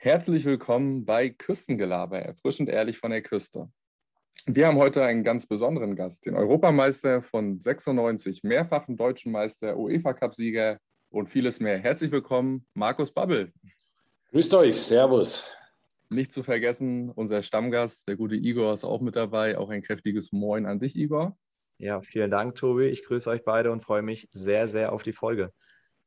Herzlich willkommen bei Küstengelaber, erfrischend ehrlich von der Küste. Wir haben heute einen ganz besonderen Gast, den Europameister von 96, mehrfachen deutschen Meister, UEFA-Cup-Sieger und vieles mehr. Herzlich willkommen, Markus Babbel. Grüßt euch, Servus. Nicht zu vergessen, unser Stammgast, der gute Igor, ist auch mit dabei. Auch ein kräftiges Moin an dich, Igor. Ja, vielen Dank, Tobi. Ich grüße euch beide und freue mich sehr, sehr auf die Folge.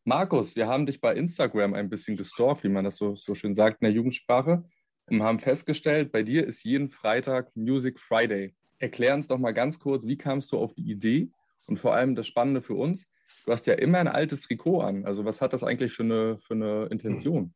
Markus, wir haben dich bei Instagram ein bisschen gestalkt, wie man das so, so schön sagt in der Jugendsprache, und haben festgestellt, bei dir ist jeden Freitag Music Friday. Erklär uns doch mal ganz kurz, wie kamst du auf die Idee? Und vor allem das Spannende für uns, du hast ja immer ein altes Trikot an. Also was hat das eigentlich für eine, für eine Intention?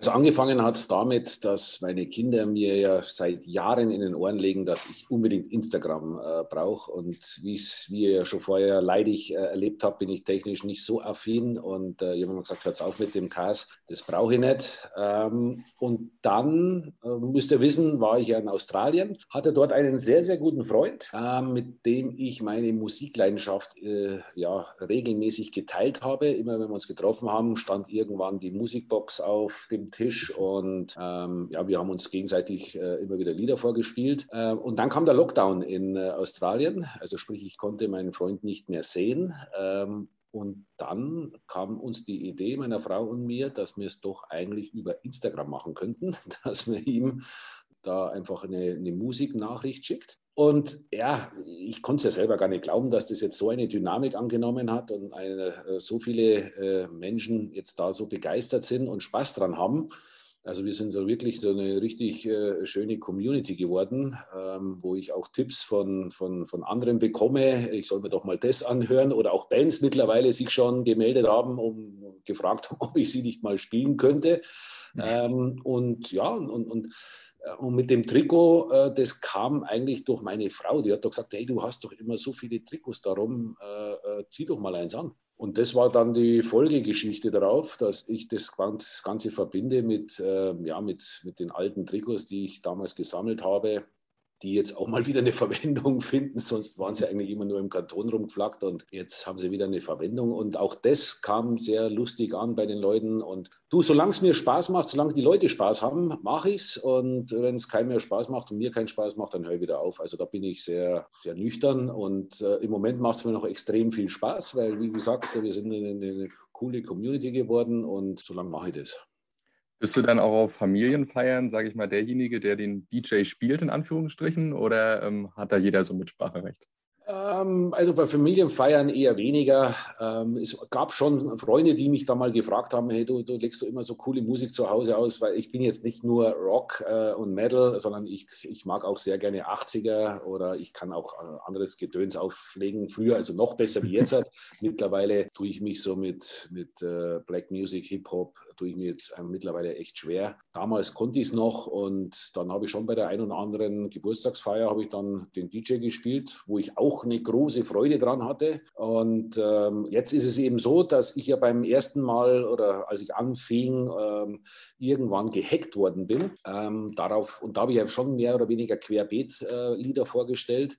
Also angefangen hat es damit, dass meine Kinder mir ja seit Jahren in den Ohren legen, dass ich unbedingt Instagram äh, brauche. Und wie ihr ja schon vorher leidig äh, erlebt habt, bin ich technisch nicht so affin. Und äh, ich habe immer gesagt, hört auf mit dem Cast, das brauche ich nicht. Ähm, und dann, äh, müsst ihr wissen, war ich ja in Australien, hatte dort einen sehr, sehr guten Freund, äh, mit dem ich meine Musikleidenschaft äh, ja, regelmäßig geteilt habe. Immer wenn wir uns getroffen haben, stand irgendwann die Musikbox auf dem Tisch und ähm, ja, wir haben uns gegenseitig äh, immer wieder Lieder vorgespielt. Äh, und dann kam der Lockdown in äh, Australien, also sprich, ich konnte meinen Freund nicht mehr sehen. Ähm, und dann kam uns die Idee meiner Frau und mir, dass wir es doch eigentlich über Instagram machen könnten, dass wir ihm da einfach eine, eine Musiknachricht schickt. Und ja, ich konnte es ja selber gar nicht glauben, dass das jetzt so eine Dynamik angenommen hat und eine, äh, so viele äh, Menschen jetzt da so begeistert sind und Spaß dran haben. Also wir sind so wirklich so eine richtig äh, schöne Community geworden, ähm, wo ich auch Tipps von, von, von anderen bekomme. Ich soll mir doch mal das anhören oder auch Bands mittlerweile sich schon gemeldet haben und gefragt haben, ob ich sie nicht mal spielen könnte. Ähm, und ja, und, und und mit dem Trikot, äh, das kam eigentlich durch meine Frau. Die hat doch gesagt, hey, du hast doch immer so viele Trikots, darum äh, zieh doch mal eins an. Und das war dann die Folgegeschichte darauf, dass ich das Ganze verbinde mit, ja, mit, mit den alten Trikots, die ich damals gesammelt habe die jetzt auch mal wieder eine Verwendung finden. Sonst waren sie eigentlich immer nur im Karton rumgeflackt und jetzt haben sie wieder eine Verwendung. Und auch das kam sehr lustig an bei den Leuten. Und du, solange es mir Spaß macht, solange die Leute Spaß haben, mache ich es. Und wenn es keinem mehr Spaß macht und mir keinen Spaß macht, dann höre ich wieder auf. Also da bin ich sehr, sehr nüchtern. Und äh, im Moment macht es mir noch extrem viel Spaß, weil, wie gesagt, wir sind eine, eine coole Community geworden und so lange mache ich das. Bist du dann auch auf Familienfeiern, sage ich mal, derjenige, der den DJ spielt, in Anführungsstrichen, oder ähm, hat da jeder so Mitspracherecht? Ähm, also bei Familienfeiern eher weniger. Ähm, es gab schon Freunde, die mich da mal gefragt haben, hey, du, du legst du immer so coole Musik zu Hause aus, weil ich bin jetzt nicht nur Rock äh, und Metal, sondern ich, ich mag auch sehr gerne 80er oder ich kann auch äh, anderes Gedöns auflegen. Früher, also noch besser wie jetzt. mittlerweile tue ich mich so mit, mit äh, Black Music, Hip-Hop, tue ich mir jetzt mittlerweile echt schwer. Damals konnte ich es noch und dann habe ich schon bei der einen oder anderen Geburtstagsfeier habe ich dann den DJ gespielt, wo ich auch eine große Freude dran hatte. Und ähm, jetzt ist es eben so, dass ich ja beim ersten Mal oder als ich anfing, ähm, irgendwann gehackt worden bin. Ähm, darauf, und da habe ich ja schon mehr oder weniger Querbeet-Lieder äh, vorgestellt.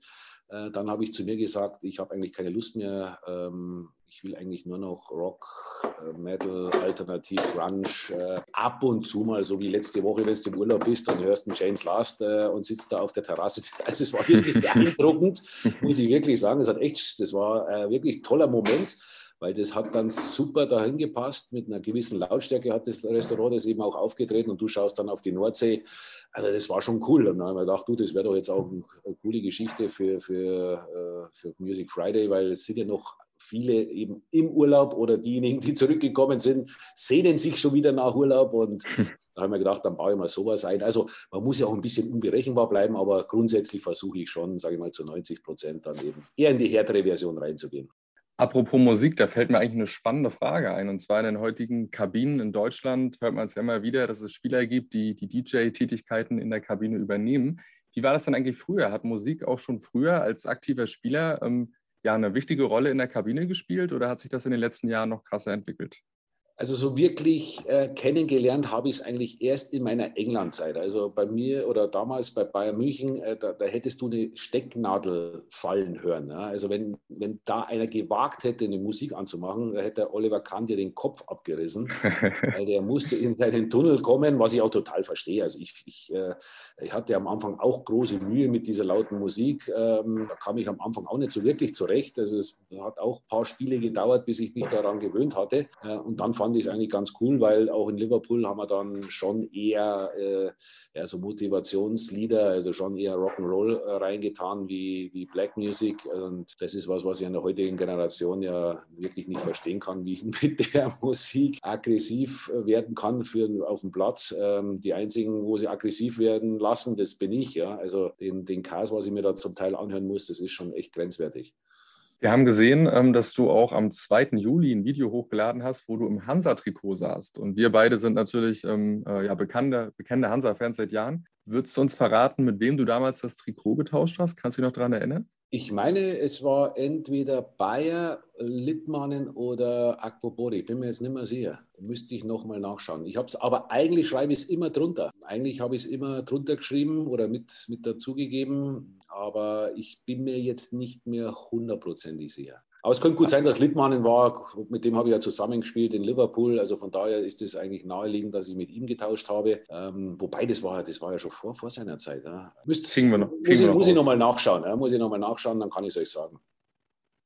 Äh, dann habe ich zu mir gesagt, ich habe eigentlich keine Lust mehr, ähm, ich will eigentlich nur noch Rock, äh, Metal, Alternativ, Grunge. Äh, ab und zu mal, so wie letzte Woche, wenn du im Urlaub bist und hörst einen James Last äh, und sitzt da auf der Terrasse. Also es war wirklich beeindruckend, muss ich wirklich sagen. Es hat echt, das war äh, wirklich ein toller Moment weil das hat dann super dahin gepasst. Mit einer gewissen Lautstärke hat das Restaurant das eben auch aufgetreten und du schaust dann auf die Nordsee. Also das war schon cool. Und dann haben wir gedacht, du, das wäre doch jetzt auch eine coole Geschichte für, für, für Music Friday, weil es sind ja noch viele eben im Urlaub oder diejenigen, die zurückgekommen sind, sehnen sich schon wieder nach Urlaub und da haben wir gedacht, dann baue ich mal sowas ein. Also man muss ja auch ein bisschen unberechenbar bleiben, aber grundsätzlich versuche ich schon, sage ich mal, zu 90 Prozent dann eben eher in die härtere Version reinzugehen. Apropos Musik, da fällt mir eigentlich eine spannende Frage ein. Und zwar in den heutigen Kabinen in Deutschland hört man es ja immer wieder, dass es Spieler gibt, die die DJ-Tätigkeiten in der Kabine übernehmen. Wie war das denn eigentlich früher? Hat Musik auch schon früher als aktiver Spieler ähm, ja eine wichtige Rolle in der Kabine gespielt oder hat sich das in den letzten Jahren noch krasser entwickelt? Also so wirklich äh, kennengelernt habe ich es eigentlich erst in meiner Englandzeit. Also bei mir oder damals bei Bayern München, äh, da, da, hättest du eine Stecknadel fallen hören. Ja? Also wenn, wenn da einer gewagt hätte, eine Musik anzumachen, da hätte Oliver Kahn dir den Kopf abgerissen. weil der musste in seinen Tunnel kommen, was ich auch total verstehe. Also ich, ich, äh, ich hatte am Anfang auch große Mühe mit dieser lauten Musik. Ähm, da kam ich am Anfang auch nicht so wirklich zurecht. Also es hat auch ein paar Spiele gedauert, bis ich mich daran gewöhnt hatte. Äh, und dann fand fand ich es eigentlich ganz cool, weil auch in Liverpool haben wir dann schon eher, äh, eher so Motivationslieder, also schon eher Rock'n'Roll äh, reingetan wie, wie Black Music. Und das ist was, was ich in der heutigen Generation ja wirklich nicht verstehen kann, wie ich mit der Musik aggressiv werden kann für, auf dem Platz. Ähm, die einzigen, wo sie aggressiv werden lassen, das bin ich. Ja. Also den, den Chaos, was ich mir da zum Teil anhören muss, das ist schon echt grenzwertig. Wir haben gesehen, ähm, dass du auch am 2. Juli ein Video hochgeladen hast, wo du im Hansa-Trikot saßt. Und wir beide sind natürlich ähm, äh, ja, bekannte, bekannte Hansa-Fans seit Jahren. Würdest du uns verraten, mit wem du damals das Trikot getauscht hast? Kannst du dich noch daran erinnern? Ich meine, es war entweder Bayer, Littmannen oder. Ich bin mir jetzt nicht mehr sicher. Müsste ich nochmal nachschauen. Ich habe aber eigentlich schreibe ich es immer drunter. Eigentlich habe ich es immer drunter geschrieben oder mit, mit dazugegeben aber ich bin mir jetzt nicht mehr hundertprozentig sicher. Aber es könnte gut sein, dass Littmannen war, mit dem habe ich ja zusammengespielt in Liverpool. Also von daher ist es eigentlich naheliegend, dass ich mit ihm getauscht habe. Ähm, wobei, das war, das war ja schon vor, vor seiner Zeit. Ja. Müsst, wir noch, muss, ich, muss ich nochmal nachschauen. Ja. Muss ich nochmal nachschauen, dann kann ich es euch sagen.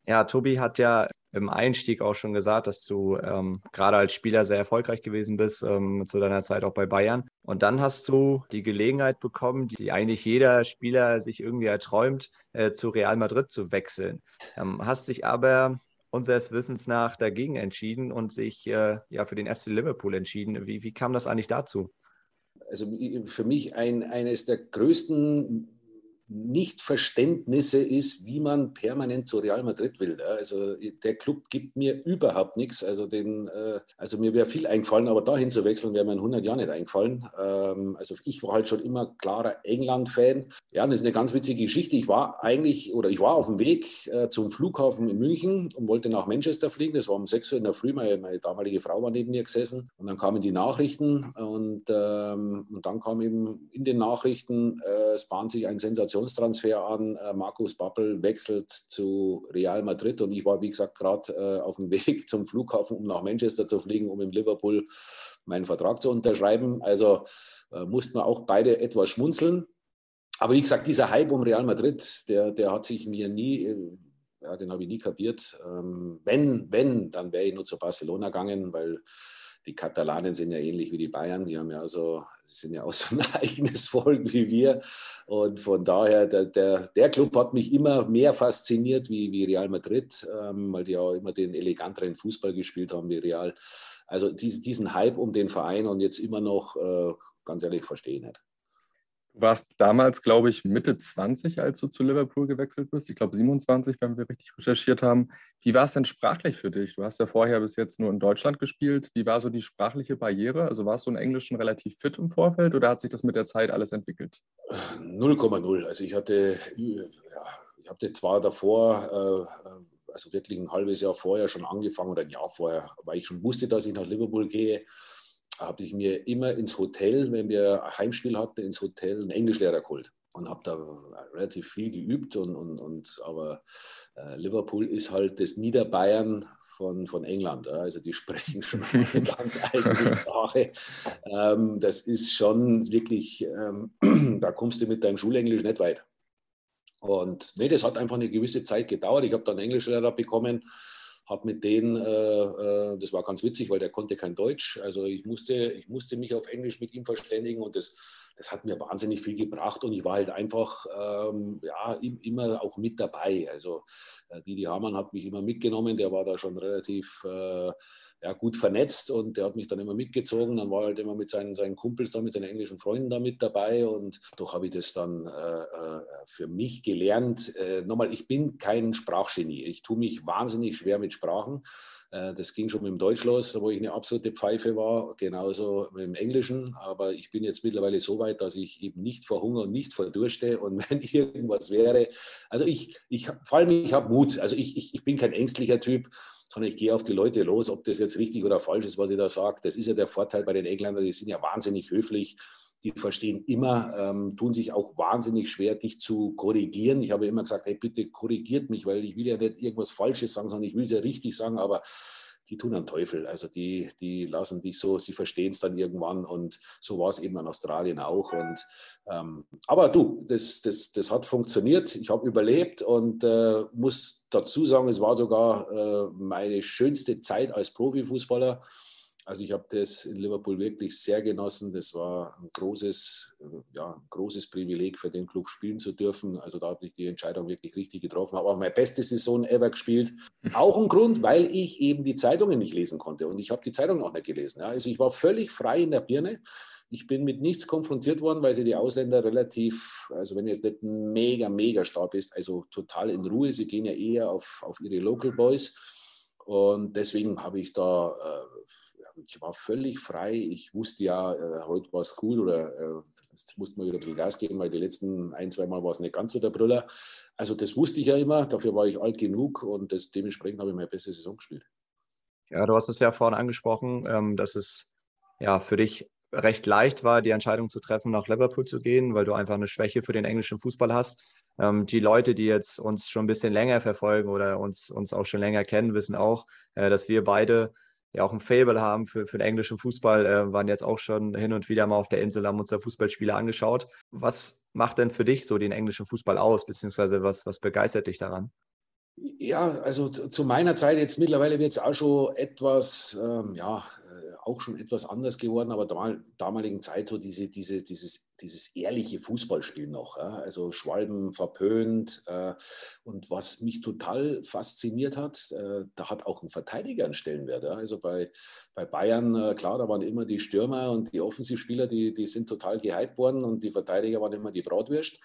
Ja, Tobi hat ja im Einstieg auch schon gesagt, dass du ähm, gerade als Spieler sehr erfolgreich gewesen bist, ähm, zu deiner Zeit auch bei Bayern. Und dann hast du die Gelegenheit bekommen, die eigentlich jeder Spieler sich irgendwie erträumt, äh, zu Real Madrid zu wechseln. Ähm, hast dich aber unseres Wissens nach dagegen entschieden und sich äh, ja für den FC Liverpool entschieden. Wie, wie kam das eigentlich dazu? Also für mich ein, eines der größten Nichtverständnisse ist, wie man permanent zu Real Madrid will. Also der Club gibt mir überhaupt nichts. Also, den, äh, also mir wäre viel eingefallen, aber dahin zu wechseln wäre mir in 100 Jahren nicht eingefallen. Ähm, also ich war halt schon immer klarer England-Fan. Ja, das ist eine ganz witzige Geschichte. Ich war eigentlich oder ich war auf dem Weg äh, zum Flughafen in München und wollte nach Manchester fliegen. Das war um 6 Uhr in der Früh. Meine, meine damalige Frau war neben mir gesessen und dann kamen die Nachrichten und, ähm, und dann kam eben in den Nachrichten, äh, es bahnt sich ein Sensation Positionstransfer an. Äh, Markus Bappel wechselt zu Real Madrid und ich war, wie gesagt, gerade äh, auf dem Weg zum Flughafen, um nach Manchester zu fliegen, um in Liverpool meinen Vertrag zu unterschreiben. Also äh, mussten wir auch beide etwas schmunzeln. Aber wie gesagt, dieser Hype um Real Madrid, der, der hat sich mir nie, ja, den habe ich nie kapiert. Ähm, wenn, wenn, dann wäre ich nur zu Barcelona gegangen, weil die Katalanen sind ja ähnlich wie die Bayern, die haben ja also, sind ja auch so ein eigenes Volk wie wir. Und von daher, der, der, der Club hat mich immer mehr fasziniert wie, wie Real Madrid, ähm, weil die auch immer den eleganteren Fußball gespielt haben wie Real. Also diesen, diesen Hype um den Verein und jetzt immer noch, äh, ganz ehrlich, verstehe ich nicht. Du warst damals, glaube ich, Mitte 20, als du zu Liverpool gewechselt bist. Ich glaube 27, wenn wir richtig recherchiert haben. Wie war es denn sprachlich für dich? Du hast ja vorher bis jetzt nur in Deutschland gespielt. Wie war so die sprachliche Barriere? Also warst du in Englisch schon relativ fit im Vorfeld oder hat sich das mit der Zeit alles entwickelt? 0,0. Also ich hatte, ja, ich hatte zwar davor, äh, also wirklich ein halbes Jahr vorher schon angefangen oder ein Jahr vorher, weil ich schon wusste, dass ich nach Liverpool gehe habe ich mir immer ins Hotel, wenn wir Heimspiel hatten, ins Hotel einen Englischlehrer geholt und habe da relativ viel geübt. Und, und, und aber äh, Liverpool ist halt das Niederbayern von, von England. Ja. Also die sprechen schon eigene Sprache. Ähm, das ist schon wirklich, ähm, da kommst du mit deinem Schulenglisch nicht weit. Und nee, das hat einfach eine gewisse Zeit gedauert. Ich habe dann Englischlehrer bekommen habe mit denen, äh, äh, das war ganz witzig, weil der konnte kein Deutsch. Also ich musste, ich musste mich auf Englisch mit ihm verständigen und das, das hat mir wahnsinnig viel gebracht und ich war halt einfach ähm, ja, immer auch mit dabei. Also äh, Didi Hamann hat mich immer mitgenommen, der war da schon relativ äh, ja, gut vernetzt und der hat mich dann immer mitgezogen. Dann war halt immer mit seinen, seinen Kumpels da, mit seinen englischen Freunden da mit dabei und doch habe ich das dann äh, äh, für mich gelernt. Äh, nochmal, ich bin kein Sprachgenie. Ich tue mich wahnsinnig schwer mit Sprachen. Äh, das ging schon mit dem Deutsch los, wo ich eine absolute Pfeife war, genauso mit dem Englischen. Aber ich bin jetzt mittlerweile so weit, dass ich eben nicht verhungere und nicht verdurste. Und wenn irgendwas wäre, also ich, ich vor allem, ich habe Mut. Also ich, ich, ich bin kein ängstlicher Typ, sondern ich gehe auf die Leute los, ob das jetzt richtig oder falsch ist, was ich da sage. Das ist ja der Vorteil bei den Engländern, die sind ja wahnsinnig höflich die verstehen immer, ähm, tun sich auch wahnsinnig schwer, dich zu korrigieren. Ich habe immer gesagt, hey, bitte korrigiert mich, weil ich will ja nicht irgendwas Falsches sagen, sondern ich will es ja richtig sagen, aber die tun einen Teufel. Also die, die lassen dich so, sie verstehen es dann irgendwann und so war es eben in Australien auch. Und, ähm, aber du, das, das, das hat funktioniert. Ich habe überlebt und äh, muss dazu sagen, es war sogar äh, meine schönste Zeit als Profifußballer. Also ich habe das in Liverpool wirklich sehr genossen. Das war ein großes, ja, ein großes Privileg für den Club spielen zu dürfen. Also da habe ich die Entscheidung wirklich richtig getroffen. Habe auch meine beste Saison ever gespielt. Auch ein Grund, weil ich eben die Zeitungen nicht lesen konnte. Und ich habe die Zeitungen auch nicht gelesen. Ja. Also ich war völlig frei in der Birne. Ich bin mit nichts konfrontiert worden, weil sie die Ausländer relativ, also wenn jetzt nicht mega, mega stark bist, also total in Ruhe. Sie gehen ja eher auf, auf ihre Local Boys. Und deswegen habe ich da... Äh, ich war völlig frei. Ich wusste ja, äh, heute war es cool oder äh, jetzt musste man wieder ein bisschen Gas geben, weil die letzten ein, zwei Mal war es nicht ganz so der Brüller. Also das wusste ich ja immer, dafür war ich alt genug und das, dementsprechend habe ich meine beste Saison gespielt. Ja, du hast es ja vorhin angesprochen, ähm, dass es ja für dich recht leicht war, die Entscheidung zu treffen, nach Liverpool zu gehen, weil du einfach eine Schwäche für den englischen Fußball hast. Ähm, die Leute, die jetzt uns schon ein bisschen länger verfolgen oder uns, uns auch schon länger kennen, wissen auch, äh, dass wir beide ja auch ein Fable haben für, für den englischen Fußball, äh, waren jetzt auch schon hin und wieder mal auf der Insel, haben uns da Fußballspiele angeschaut. Was macht denn für dich so den englischen Fußball aus, beziehungsweise was, was begeistert dich daran? Ja, also zu meiner Zeit jetzt mittlerweile wird es auch schon etwas, ähm, ja, auch schon etwas anders geworden, aber damal, damaligen Zeit so diese, diese, dieses, dieses ehrliche Fußballspiel noch. Ja? Also Schwalben verpönt. Äh, und was mich total fasziniert hat, äh, da hat auch ein Verteidiger einen Stellenwert. Ja? Also bei, bei Bayern, äh, klar, da waren immer die Stürmer und die Offensivspieler, die, die sind total gehypt worden und die Verteidiger waren immer die Bratwürst.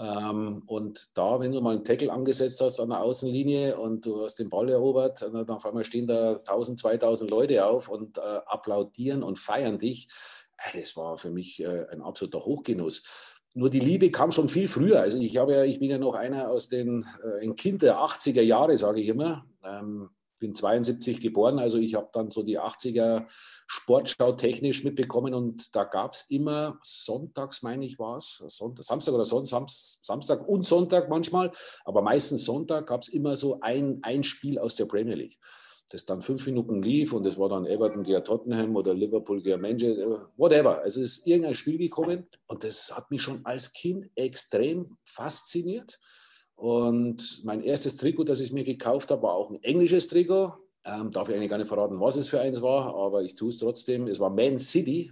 Ähm, und da, wenn du mal einen Tackle angesetzt hast an der Außenlinie und du hast den Ball erobert, dann auf einmal stehen da 1000, 2000 Leute auf und äh, applaudieren und feiern dich. Äh, das war für mich äh, ein absoluter Hochgenuss. Nur die Liebe kam schon viel früher. Also ich habe ja, ich bin ja noch einer aus den äh, ein Kind der 80er Jahre, sage ich immer. Ähm, bin 72 geboren, also ich habe dann so die 80er Sportschau technisch mitbekommen und da gab es immer sonntags, meine ich, war es, Samstag oder Sonntag, Samstag und Sonntag manchmal, aber meistens Sonntag gab es immer so ein, ein Spiel aus der Premier League das dann fünf Minuten lief und das war dann Everton gegen Tottenham oder Liverpool gegen Manchester, whatever. Also es ist irgendein Spiel gekommen und das hat mich schon als Kind extrem fasziniert. Und mein erstes Trikot, das ich mir gekauft habe, war auch ein englisches Trikot. Ähm, darf ich eigentlich gar nicht verraten, was es für eins war, aber ich tue es trotzdem. Es war Man City,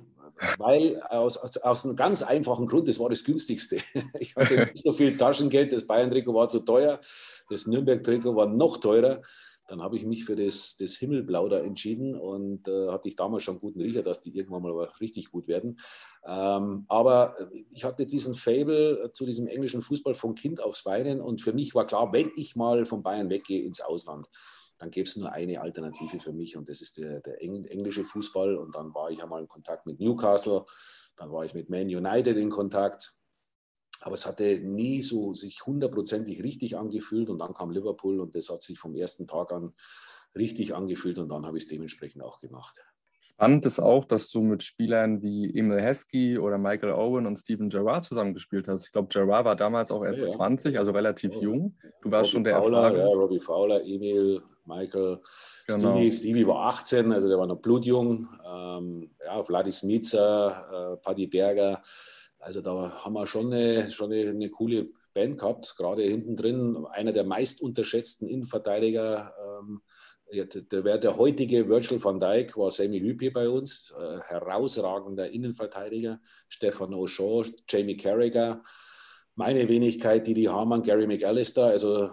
weil aus, aus, aus, einem ganz einfachen Grund, das war das günstigste. Ich hatte nicht so viel Taschengeld, das Bayern-Trikot war zu teuer, das Nürnberg-Trikot war noch teurer. Dann habe ich mich für das, das Himmelblau da entschieden und äh, hatte ich damals schon guten Riecher, dass die irgendwann mal richtig gut werden. Ähm, aber ich hatte diesen Fable zu diesem englischen Fußball von Kind aufs Beinen und für mich war klar, wenn ich mal von Bayern weggehe ins Ausland, dann gäbe es nur eine Alternative für mich und das ist der, der englische Fußball. Und dann war ich einmal in Kontakt mit Newcastle, dann war ich mit Man United in Kontakt aber es hatte nie so sich hundertprozentig richtig angefühlt und dann kam Liverpool und das hat sich vom ersten Tag an richtig angefühlt und dann habe ich es dementsprechend auch gemacht. Spannend ist auch, dass du mit Spielern wie Emil Heskey oder Michael Owen und Steven Gerrard zusammengespielt hast. Ich glaube, Gerrard war damals auch erst ja, ja. 20, also relativ ja. jung. Du warst Robbie schon der Fowler, Erfahrene. Ja, Robbie Fowler, Emil, Michael, genau. Stevie, Stevie war 18, also der war noch blutjung. Ähm, ja, Vladis Smica, äh, Paddy Berger, also da haben wir schon eine, schon eine, eine coole Band gehabt, gerade hinten drin. Einer der meist unterschätzten Innenverteidiger, ähm, ja, der, der, heutige Virgil van Dijk war Sammy Hüppi bei uns, äh, herausragender Innenverteidiger. Stefan O'Shaw, Jamie Carragher, meine Wenigkeit, Didi Hamann, Gary McAllister. Also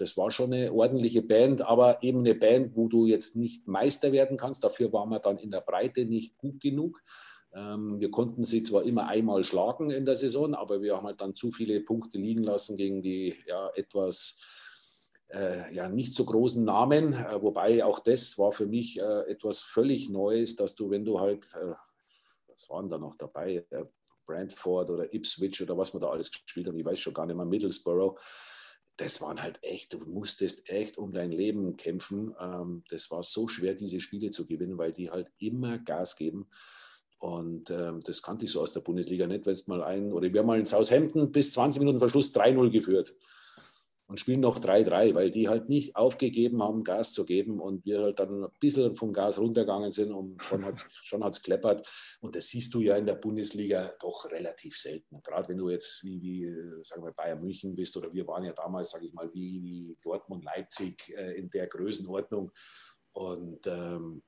das war schon eine ordentliche Band, aber eben eine Band, wo du jetzt nicht Meister werden kannst. Dafür waren wir dann in der Breite nicht gut genug. Ähm, wir konnten sie zwar immer einmal schlagen in der Saison, aber wir haben halt dann zu viele Punkte liegen lassen gegen die ja, etwas äh, ja, nicht so großen Namen. Äh, wobei auch das war für mich äh, etwas völlig Neues, dass du, wenn du halt, was waren da noch dabei, Brentford oder Ipswich oder was wir da alles gespielt haben, ich weiß schon gar nicht mehr, Middlesbrough, das waren halt echt, du musstest echt um dein Leben kämpfen. Ähm, das war so schwer, diese Spiele zu gewinnen, weil die halt immer Gas geben. Und ähm, das kannte ich so aus der Bundesliga nicht, wenn es mal ein, oder wir haben mal in Southampton bis 20 Minuten Verschluss 3-0 geführt und spielen noch 3-3, weil die halt nicht aufgegeben haben, Gas zu geben und wir halt dann ein bisschen vom Gas runtergegangen sind und schon hat es schon hat's kleppert. Und das siehst du ja in der Bundesliga doch relativ selten. Gerade wenn du jetzt wie, wie sagen wir, Bayern München bist oder wir waren ja damals, sage ich mal, wie, wie Dortmund, Leipzig äh, in der Größenordnung. Und ähm,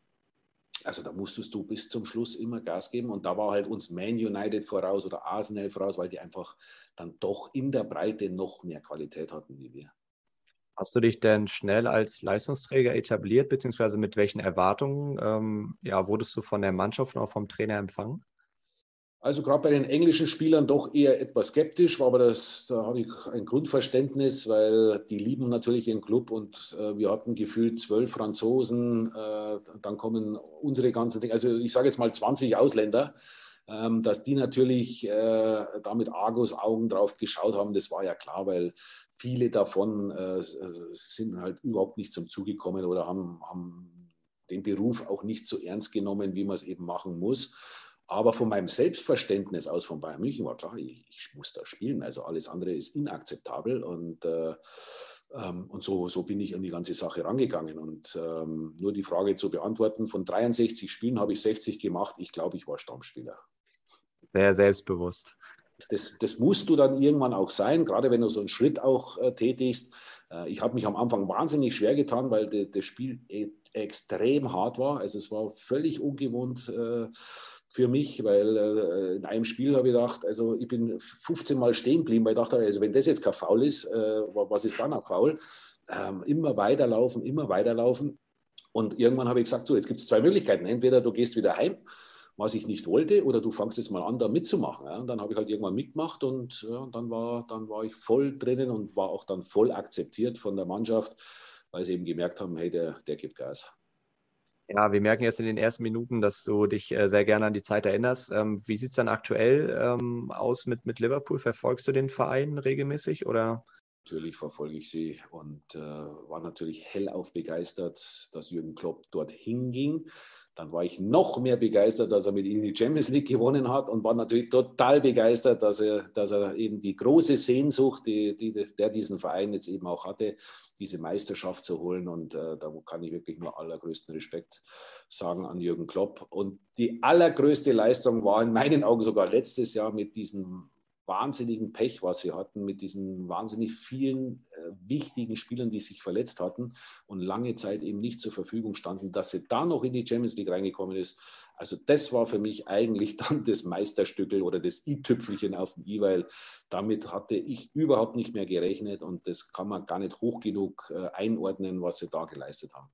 also da musstest du bis zum Schluss immer Gas geben und da war halt uns Man United voraus oder Arsenal voraus, weil die einfach dann doch in der Breite noch mehr Qualität hatten wie wir. Hast du dich denn schnell als Leistungsträger etabliert, beziehungsweise mit welchen Erwartungen ähm, ja, wurdest du von der Mannschaft und auch vom Trainer empfangen? Also gerade bei den englischen Spielern doch eher etwas skeptisch, aber das, da habe ich ein Grundverständnis, weil die lieben natürlich ihren Club und äh, wir hatten gefühlt zwölf Franzosen, äh, dann kommen unsere ganzen Dinge, also ich sage jetzt mal 20 Ausländer, ähm, dass die natürlich äh, da mit Argus Augen drauf geschaut haben, das war ja klar, weil viele davon äh, sind halt überhaupt nicht zum Zuge gekommen oder haben, haben den Beruf auch nicht so ernst genommen, wie man es eben machen muss. Aber von meinem Selbstverständnis aus von Bayern München war klar, ich, ich muss da spielen. Also alles andere ist inakzeptabel. Und, äh, ähm, und so, so bin ich an die ganze Sache rangegangen. Und ähm, nur die Frage zu beantworten, von 63 Spielen habe ich 60 gemacht. Ich glaube, ich war Stammspieler. Sehr selbstbewusst. Das, das musst du dann irgendwann auch sein, gerade wenn du so einen Schritt auch äh, tätigst. Äh, ich habe mich am Anfang wahnsinnig schwer getan, weil de, das Spiel e extrem hart war. Also es war völlig ungewohnt. Äh, für mich, weil äh, in einem Spiel habe ich gedacht, also ich bin 15 Mal stehen geblieben, weil ich dachte, also wenn das jetzt kein Foul ist, äh, was ist dann ein Foul? Ähm, immer weiterlaufen, immer weiterlaufen. Und irgendwann habe ich gesagt, so, jetzt gibt es zwei Möglichkeiten. Entweder du gehst wieder heim, was ich nicht wollte, oder du fangst jetzt mal an, da mitzumachen. Ja? Und dann habe ich halt irgendwann mitgemacht und ja, dann, war, dann war ich voll drinnen und war auch dann voll akzeptiert von der Mannschaft, weil sie eben gemerkt haben, hey, der, der gibt Gas. Ja, wir merken jetzt in den ersten Minuten, dass du dich äh, sehr gerne an die Zeit erinnerst. Ähm, wie sieht es dann aktuell ähm, aus mit, mit Liverpool? Verfolgst du den Verein regelmäßig oder? Natürlich verfolge ich sie und äh, war natürlich hellauf begeistert, dass Jürgen Klopp dort hinging. Dann war ich noch mehr begeistert, dass er mit ihnen die Champions League gewonnen hat und war natürlich total begeistert, dass er, dass er eben die große Sehnsucht, die, die der diesen Verein jetzt eben auch hatte, diese Meisterschaft zu holen. Und äh, da kann ich wirklich nur allergrößten Respekt sagen an Jürgen Klopp. Und die allergrößte Leistung war in meinen Augen sogar letztes Jahr mit diesem wahnsinnigen Pech, was sie hatten, mit diesen wahnsinnig vielen äh, wichtigen Spielern, die sich verletzt hatten und lange Zeit eben nicht zur Verfügung standen, dass sie da noch in die Champions League reingekommen ist. Also das war für mich eigentlich dann das Meisterstückel oder das i-Tüpfelchen auf dem i, weil damit hatte ich überhaupt nicht mehr gerechnet und das kann man gar nicht hoch genug äh, einordnen, was sie da geleistet haben.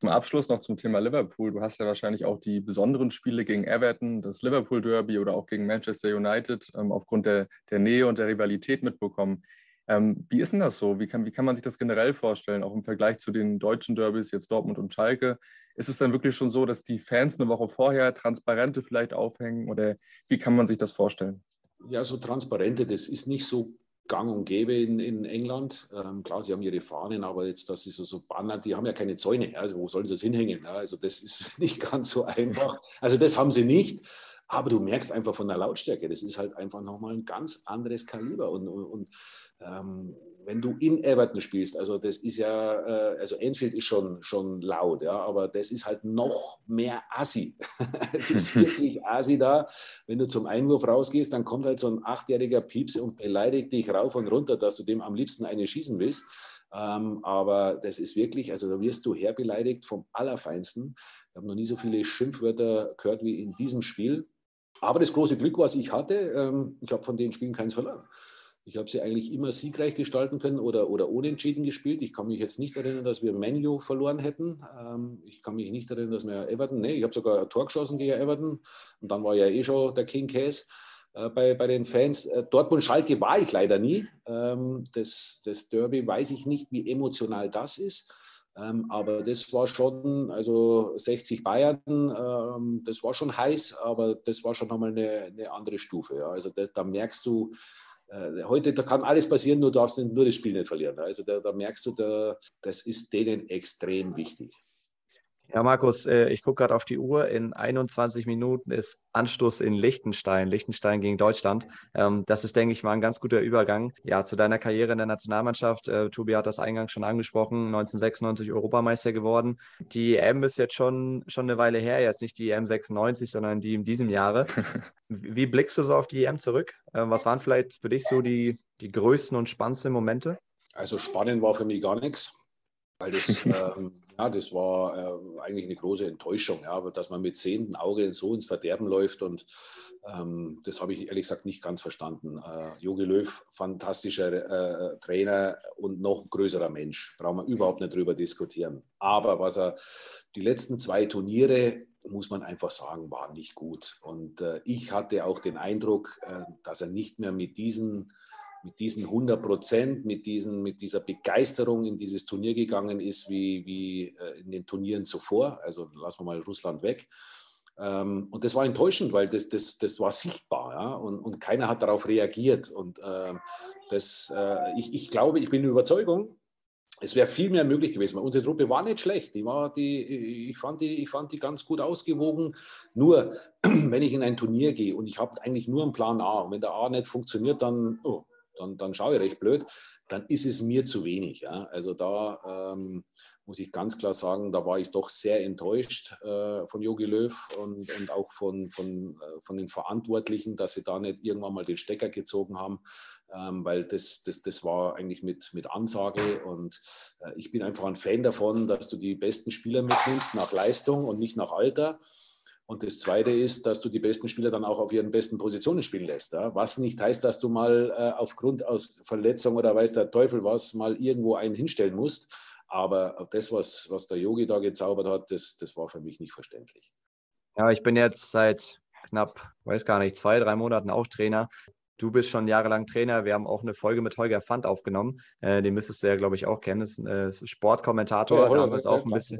Zum Abschluss noch zum Thema Liverpool. Du hast ja wahrscheinlich auch die besonderen Spiele gegen Everton, das Liverpool Derby oder auch gegen Manchester United ähm, aufgrund der, der Nähe und der Rivalität mitbekommen. Ähm, wie ist denn das so? Wie kann, wie kann man sich das generell vorstellen, auch im Vergleich zu den deutschen Derbys, jetzt Dortmund und Schalke? Ist es dann wirklich schon so, dass die Fans eine Woche vorher Transparente vielleicht aufhängen oder wie kann man sich das vorstellen? Ja, so Transparente, das ist nicht so gang und gäbe in, in England. Ähm, klar, sie haben ihre Fahnen, aber jetzt, dass sie so, so Banner, die haben ja keine Zäune. Also, wo sollen sie das hinhängen? Ja, also, das ist nicht ganz so einfach. Also, das haben sie nicht. Aber du merkst einfach von der Lautstärke, das ist halt einfach nochmal ein ganz anderes Kaliber. Und, und, und ähm, wenn du in Everton spielst, also das ist ja, äh, also Enfield ist schon, schon laut, ja, aber das ist halt noch mehr Assi. es ist wirklich Assi da. Wenn du zum Einwurf rausgehst, dann kommt halt so ein achtjähriger Pieps und beleidigt dich rauf und runter, dass du dem am liebsten eine schießen willst. Ähm, aber das ist wirklich, also da wirst du herbeleidigt vom Allerfeinsten. Ich habe noch nie so viele Schimpfwörter gehört wie in diesem Spiel. Aber das große Glück, was ich hatte, ähm, ich habe von den Spielen keins verloren. Ich habe sie eigentlich immer siegreich gestalten können oder, oder unentschieden gespielt. Ich kann mich jetzt nicht erinnern, dass wir Menu verloren hätten. Ähm, ich kann mich nicht erinnern, dass wir Everton, nee, ich habe sogar ein Tor geschossen gegen Everton und dann war ja eh schon der King Case äh, bei, bei den Fans. Äh, Dortmund-Schalke war ich leider nie. Ähm, das, das Derby weiß ich nicht, wie emotional das ist. Ähm, aber das war schon, also 60 Bayern, ähm, das war schon heiß, aber das war schon nochmal eine, eine andere Stufe. Ja. Also das, da merkst du, heute, da kann alles passieren, du darfst nur das Spiel nicht verlieren. Also da, da merkst du, da, das ist denen extrem wichtig. Ja, Markus, äh, ich gucke gerade auf die Uhr. In 21 Minuten ist Anstoß in Liechtenstein, Liechtenstein gegen Deutschland. Ähm, das ist, denke ich, mal ein ganz guter Übergang. Ja, zu deiner Karriere in der Nationalmannschaft. Äh, Tobi hat das eingangs schon angesprochen, 1996 Europameister geworden. Die EM ist jetzt schon, schon eine Weile her, jetzt nicht die EM 96, sondern die in diesem Jahre. Wie blickst du so auf die EM zurück? Äh, was waren vielleicht für dich so die, die größten und spannendsten Momente? Also spannend war für mich gar nichts, weil das ähm, ja, das war äh, eigentlich eine große Enttäuschung, ja, dass man mit sehenden Auge so ins Verderben läuft und ähm, das habe ich ehrlich gesagt nicht ganz verstanden. Äh, Jogi Löw, fantastischer äh, Trainer und noch größerer Mensch, brauchen wir überhaupt nicht drüber diskutieren. Aber was er, die letzten zwei Turniere, muss man einfach sagen, waren nicht gut. Und äh, ich hatte auch den Eindruck, äh, dass er nicht mehr mit diesen mit diesen 100 Prozent, mit, mit dieser Begeisterung in dieses Turnier gegangen ist, wie, wie äh, in den Turnieren zuvor. Also lassen wir mal Russland weg. Ähm, und das war enttäuschend, weil das, das, das war sichtbar ja? und, und keiner hat darauf reagiert. Und äh, das, äh, ich, ich glaube, ich bin der Überzeugung, es wäre viel mehr möglich gewesen, unsere Truppe war nicht schlecht. Die war die, ich, fand die, ich fand die ganz gut ausgewogen. Nur, wenn ich in ein Turnier gehe und ich habe eigentlich nur einen Plan A und wenn der A nicht funktioniert, dann, oh, dann, dann schaue ich recht blöd, dann ist es mir zu wenig. Ja. Also da ähm, muss ich ganz klar sagen, da war ich doch sehr enttäuscht äh, von Jogi Löw und, und auch von, von, äh, von den Verantwortlichen, dass sie da nicht irgendwann mal den Stecker gezogen haben, ähm, weil das, das, das war eigentlich mit, mit Ansage und äh, ich bin einfach ein Fan davon, dass du die besten Spieler mitnimmst nach Leistung und nicht nach Alter. Und das Zweite ist, dass du die besten Spieler dann auch auf ihren besten Positionen spielen lässt. Ja? Was nicht heißt, dass du mal äh, aufgrund aus Verletzung oder weiß der Teufel was mal irgendwo einen hinstellen musst. Aber das, was, was der Yogi da gezaubert hat, das, das war für mich nicht verständlich. Ja, ich bin jetzt seit knapp, weiß gar nicht, zwei, drei Monaten auch Trainer. Du bist schon jahrelang Trainer. Wir haben auch eine Folge mit Holger Fand aufgenommen. Äh, den müsstest du ja, glaube ich, auch kennen. Das ist ein äh, Sportkommentator. Ja, da haben wir uns auch ein bisschen,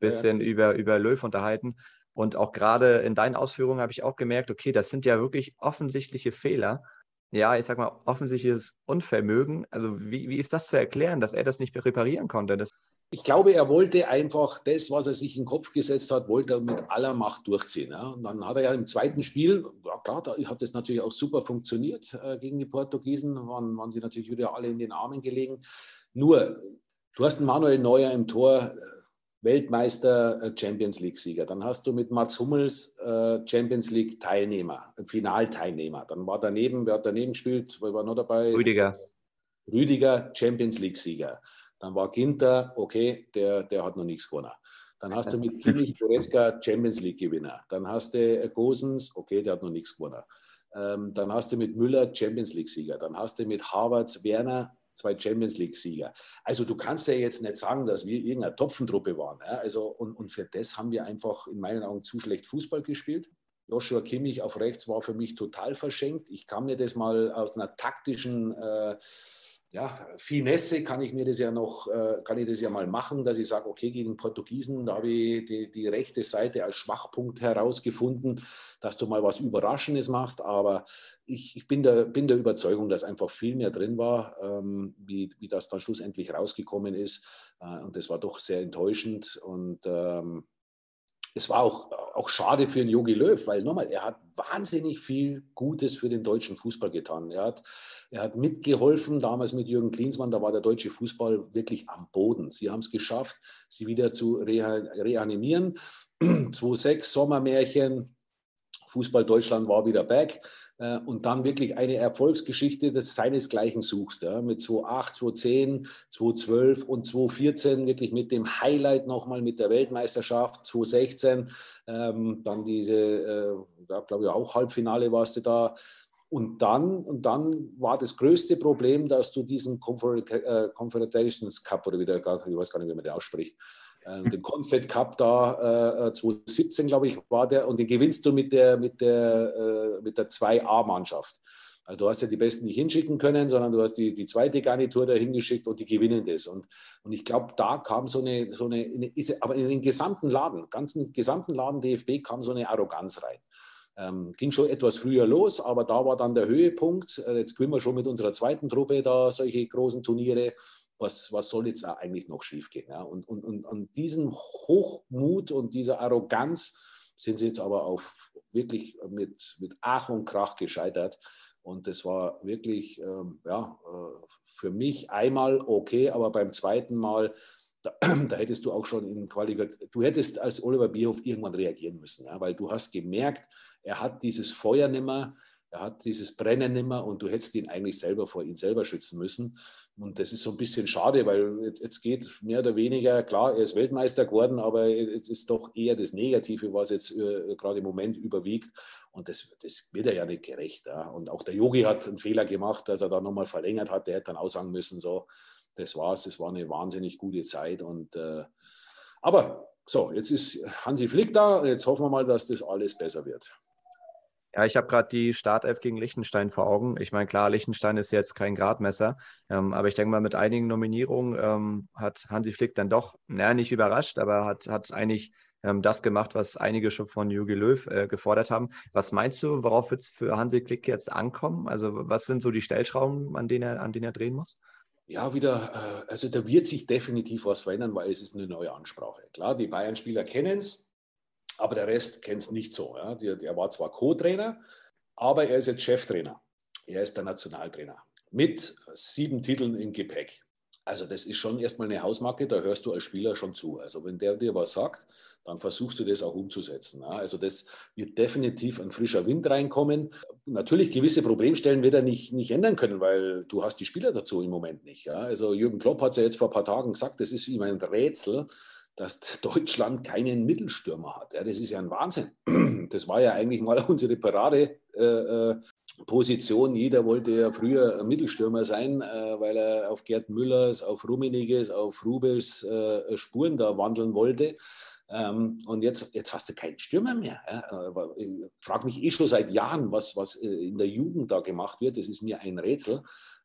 bisschen ja. über, über Löw unterhalten. Und auch gerade in deinen Ausführungen habe ich auch gemerkt, okay, das sind ja wirklich offensichtliche Fehler. Ja, ich sag mal, offensichtliches Unvermögen. Also, wie, wie ist das zu erklären, dass er das nicht reparieren konnte? Das ich glaube, er wollte einfach das, was er sich in den Kopf gesetzt hat, wollte er mit aller Macht durchziehen. Ja. Und dann hat er ja im zweiten Spiel, ja klar, da hat das natürlich auch super funktioniert äh, gegen die Portugiesen, waren, waren sie natürlich wieder alle in den Armen gelegen. Nur, du hast einen Manuel Neuer im Tor, Weltmeister, äh, Champions League-Sieger. Dann hast du mit Mats Hummels äh, Champions League-Teilnehmer, Finalteilnehmer. Dann war daneben, wer hat daneben gespielt? Wer war noch dabei? Rüdiger. Rüdiger, Champions League-Sieger. Dann war Ginter, okay, der, der hat noch nichts gewonnen. Dann hast du mit Kimmich Goretzka Champions League-Gewinner. Dann hast du Gosens, okay, der hat noch nichts gewonnen. Ähm, dann hast du mit Müller Champions League-Sieger. Dann hast du mit Harvards Werner zwei Champions League-Sieger. Also du kannst ja jetzt nicht sagen, dass wir irgendeine Topfentruppe waren. Ja? Also, und, und für das haben wir einfach in meinen Augen zu schlecht Fußball gespielt. Joshua Kimmich auf rechts war für mich total verschenkt. Ich kann mir das mal aus einer taktischen äh, ja, Finesse kann ich mir das ja noch, äh, kann ich das ja mal machen, dass ich sage, okay, gegen Portugiesen, da habe ich die, die rechte Seite als Schwachpunkt herausgefunden, dass du mal was Überraschendes machst. Aber ich, ich bin, der, bin der Überzeugung, dass einfach viel mehr drin war, ähm, wie, wie das dann schlussendlich rausgekommen ist. Äh, und das war doch sehr enttäuschend. Und ähm, es war auch, auch schade für den Jogi Löw, weil nochmal, er hat wahnsinnig viel Gutes für den deutschen Fußball getan. Er hat, er hat mitgeholfen, damals mit Jürgen Klinsmann, da war der deutsche Fußball wirklich am Boden. Sie haben es geschafft, sie wieder zu reanimieren. 2-6 Sommermärchen, Fußball Deutschland war wieder back. Äh, und dann wirklich eine Erfolgsgeschichte des seinesgleichen suchst. Ja, mit 2008, 2010, 2012 und 2014 wirklich mit dem Highlight nochmal mit der Weltmeisterschaft, 2016, ähm, dann diese, äh, ja, glaube ich, auch Halbfinale warst du da. Und dann, und dann war das größte Problem, dass du diesen äh, Confederations Cup oder wieder, ich weiß gar nicht, wie man den ausspricht, äh, den Confed Cup da äh, 2017, glaube ich, war der, und den gewinnst du mit der, mit der, äh, mit der 2A-Mannschaft. Also du hast ja die Besten nicht hinschicken können, sondern du hast die, die zweite Garnitur da hingeschickt und die gewinnen das. Und, und ich glaube, da kam so eine, so eine, eine, aber in den gesamten Laden, ganzen gesamten Laden DFB kam so eine Arroganz rein. Ähm, ging schon etwas früher los, aber da war dann der Höhepunkt. Äh, jetzt gewinnen wir schon mit unserer zweiten Truppe da solche großen Turniere. Was, was soll jetzt eigentlich noch schiefgehen? Ja? Und, und, und an diesem Hochmut und dieser Arroganz sind sie jetzt aber auf wirklich mit, mit Ach und Krach gescheitert. Und das war wirklich, ähm, ja, äh, für mich einmal okay, aber beim zweiten Mal, da, da hättest du auch schon in Qualifikation, du hättest als Oliver Bierhoff irgendwann reagieren müssen, ja, weil du hast gemerkt, er hat dieses Feuer nimmer, er hat dieses Brennen nimmer und du hättest ihn eigentlich selber vor ihn selber schützen müssen. Und das ist so ein bisschen schade, weil jetzt, jetzt geht mehr oder weniger, klar, er ist Weltmeister geworden, aber es ist doch eher das Negative, was jetzt äh, gerade im Moment überwiegt. Und das, das wird er ja nicht gerecht. Ja. Und auch der Yogi hat einen Fehler gemacht, dass er da nochmal verlängert hat. Der hätte dann auch sagen müssen, so, das war's, das war eine wahnsinnig gute Zeit. Und, äh, aber so, jetzt ist Hansi Flick da jetzt hoffen wir mal, dass das alles besser wird. Ja, ich habe gerade die Startelf gegen Liechtenstein vor Augen. Ich meine, klar, Liechtenstein ist jetzt kein Gradmesser, ähm, aber ich denke mal, mit einigen Nominierungen ähm, hat Hansi Flick dann doch, naja, nicht überrascht, aber hat, hat eigentlich ähm, das gemacht, was einige schon von Jogi Löw äh, gefordert haben. Was meinst du, worauf wird es für Hansi Flick jetzt ankommen? Also, was sind so die Stellschrauben, an denen er, an denen er drehen muss? Ja, wieder, äh, also da wird sich definitiv was verändern, weil es ist eine neue Ansprache. Klar, die Bayern-Spieler kennen es, aber der Rest kennt es nicht so. Ja. Er war zwar Co-Trainer, aber er ist jetzt Cheftrainer. Er ist der Nationaltrainer mit sieben Titeln im Gepäck. Also das ist schon erstmal eine Hausmarke, da hörst du als Spieler schon zu. Also wenn der dir was sagt, dann versuchst du das auch umzusetzen. Also das wird definitiv ein frischer Wind reinkommen. Natürlich gewisse Problemstellen wird er nicht, nicht ändern können, weil du hast die Spieler dazu im Moment nicht. Also Jürgen Klopp hat es ja jetzt vor ein paar Tagen gesagt, das ist wie ein Rätsel, dass Deutschland keinen Mittelstürmer hat. Ja, das ist ja ein Wahnsinn. Das war ja eigentlich mal unsere Paradeposition. Äh, äh Jeder wollte ja früher Mittelstürmer sein, äh, weil er auf Gerd Müllers, auf Rummeniges, auf Rubels äh, Spuren da wandeln wollte. Ähm, und jetzt, jetzt hast du keinen Stürmer mehr. Ja? Ich frage mich eh schon seit Jahren, was, was äh, in der Jugend da gemacht wird. Das ist mir ein Rätsel.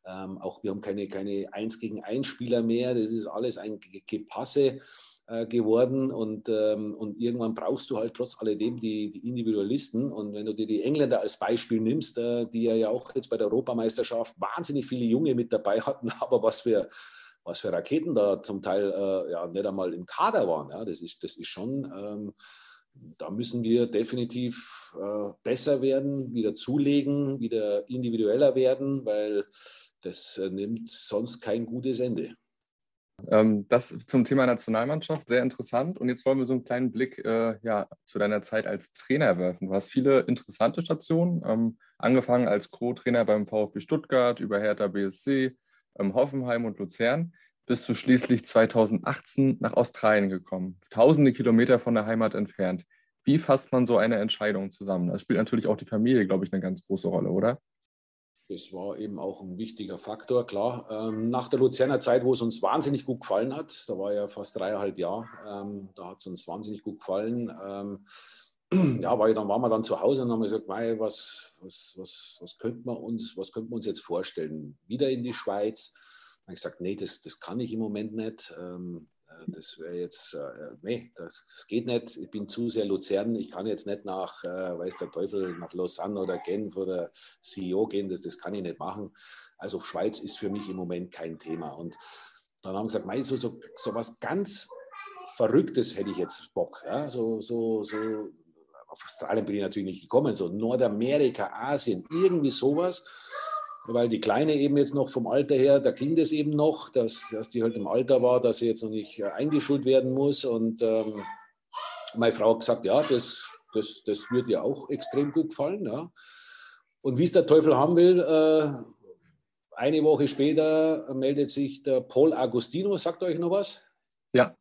Ähm, auch wir haben keine, keine 1 gegen 1 Spieler mehr. Das ist alles ein Gepasse. Äh, geworden und, ähm, und irgendwann brauchst du halt trotz alledem die, die Individualisten. Und wenn du dir die Engländer als Beispiel nimmst, äh, die ja auch jetzt bei der Europameisterschaft wahnsinnig viele Junge mit dabei hatten, aber was für, was für Raketen da zum Teil äh, ja, nicht einmal im Kader waren, ja, das, ist, das ist schon. Ähm, da müssen wir definitiv äh, besser werden, wieder zulegen, wieder individueller werden, weil das äh, nimmt sonst kein gutes Ende. Ähm, das zum Thema Nationalmannschaft, sehr interessant. Und jetzt wollen wir so einen kleinen Blick äh, ja, zu deiner Zeit als Trainer werfen. Du hast viele interessante Stationen, ähm, angefangen als Co-Trainer beim VfB Stuttgart, über Hertha BSC, ähm, Hoffenheim und Luzern, bist du schließlich 2018 nach Australien gekommen, tausende Kilometer von der Heimat entfernt. Wie fasst man so eine Entscheidung zusammen? Da spielt natürlich auch die Familie, glaube ich, eine ganz große Rolle, oder? Das war eben auch ein wichtiger Faktor, klar. Ähm, nach der Luzerner Zeit, wo es uns wahnsinnig gut gefallen hat, da war ja fast dreieinhalb Jahre, ähm, da hat es uns wahnsinnig gut gefallen. Ähm, ja, weil dann waren wir dann zu Hause und haben gesagt, mei, was, was, was, was könnte man uns, was könnte man uns jetzt vorstellen? Wieder in die Schweiz? Da habe ich gesagt, nee, das, das kann ich im Moment nicht. Ähm, das wäre jetzt, äh, nee, das geht nicht. Ich bin zu sehr Luzern. Ich kann jetzt nicht nach, äh, weiß der Teufel, nach Lausanne oder Genf oder CEO gehen. Das, das kann ich nicht machen. Also Schweiz ist für mich im Moment kein Thema. Und dann haben wir gesagt, so, so, so was ganz Verrücktes hätte ich jetzt Bock. Ja? So, so, so, auf Australien bin ich natürlich nicht gekommen, so Nordamerika, Asien, irgendwie sowas weil die Kleine eben jetzt noch vom Alter her, da ging das eben noch, dass, dass die halt im Alter war, dass sie jetzt noch nicht äh, eingeschult werden muss. Und ähm, meine Frau hat gesagt, ja, das, das, das wird ihr auch extrem gut gefallen. Ja. Und wie es der Teufel haben will, äh, eine Woche später meldet sich der Paul Agostino, sagt euch noch was? Ja.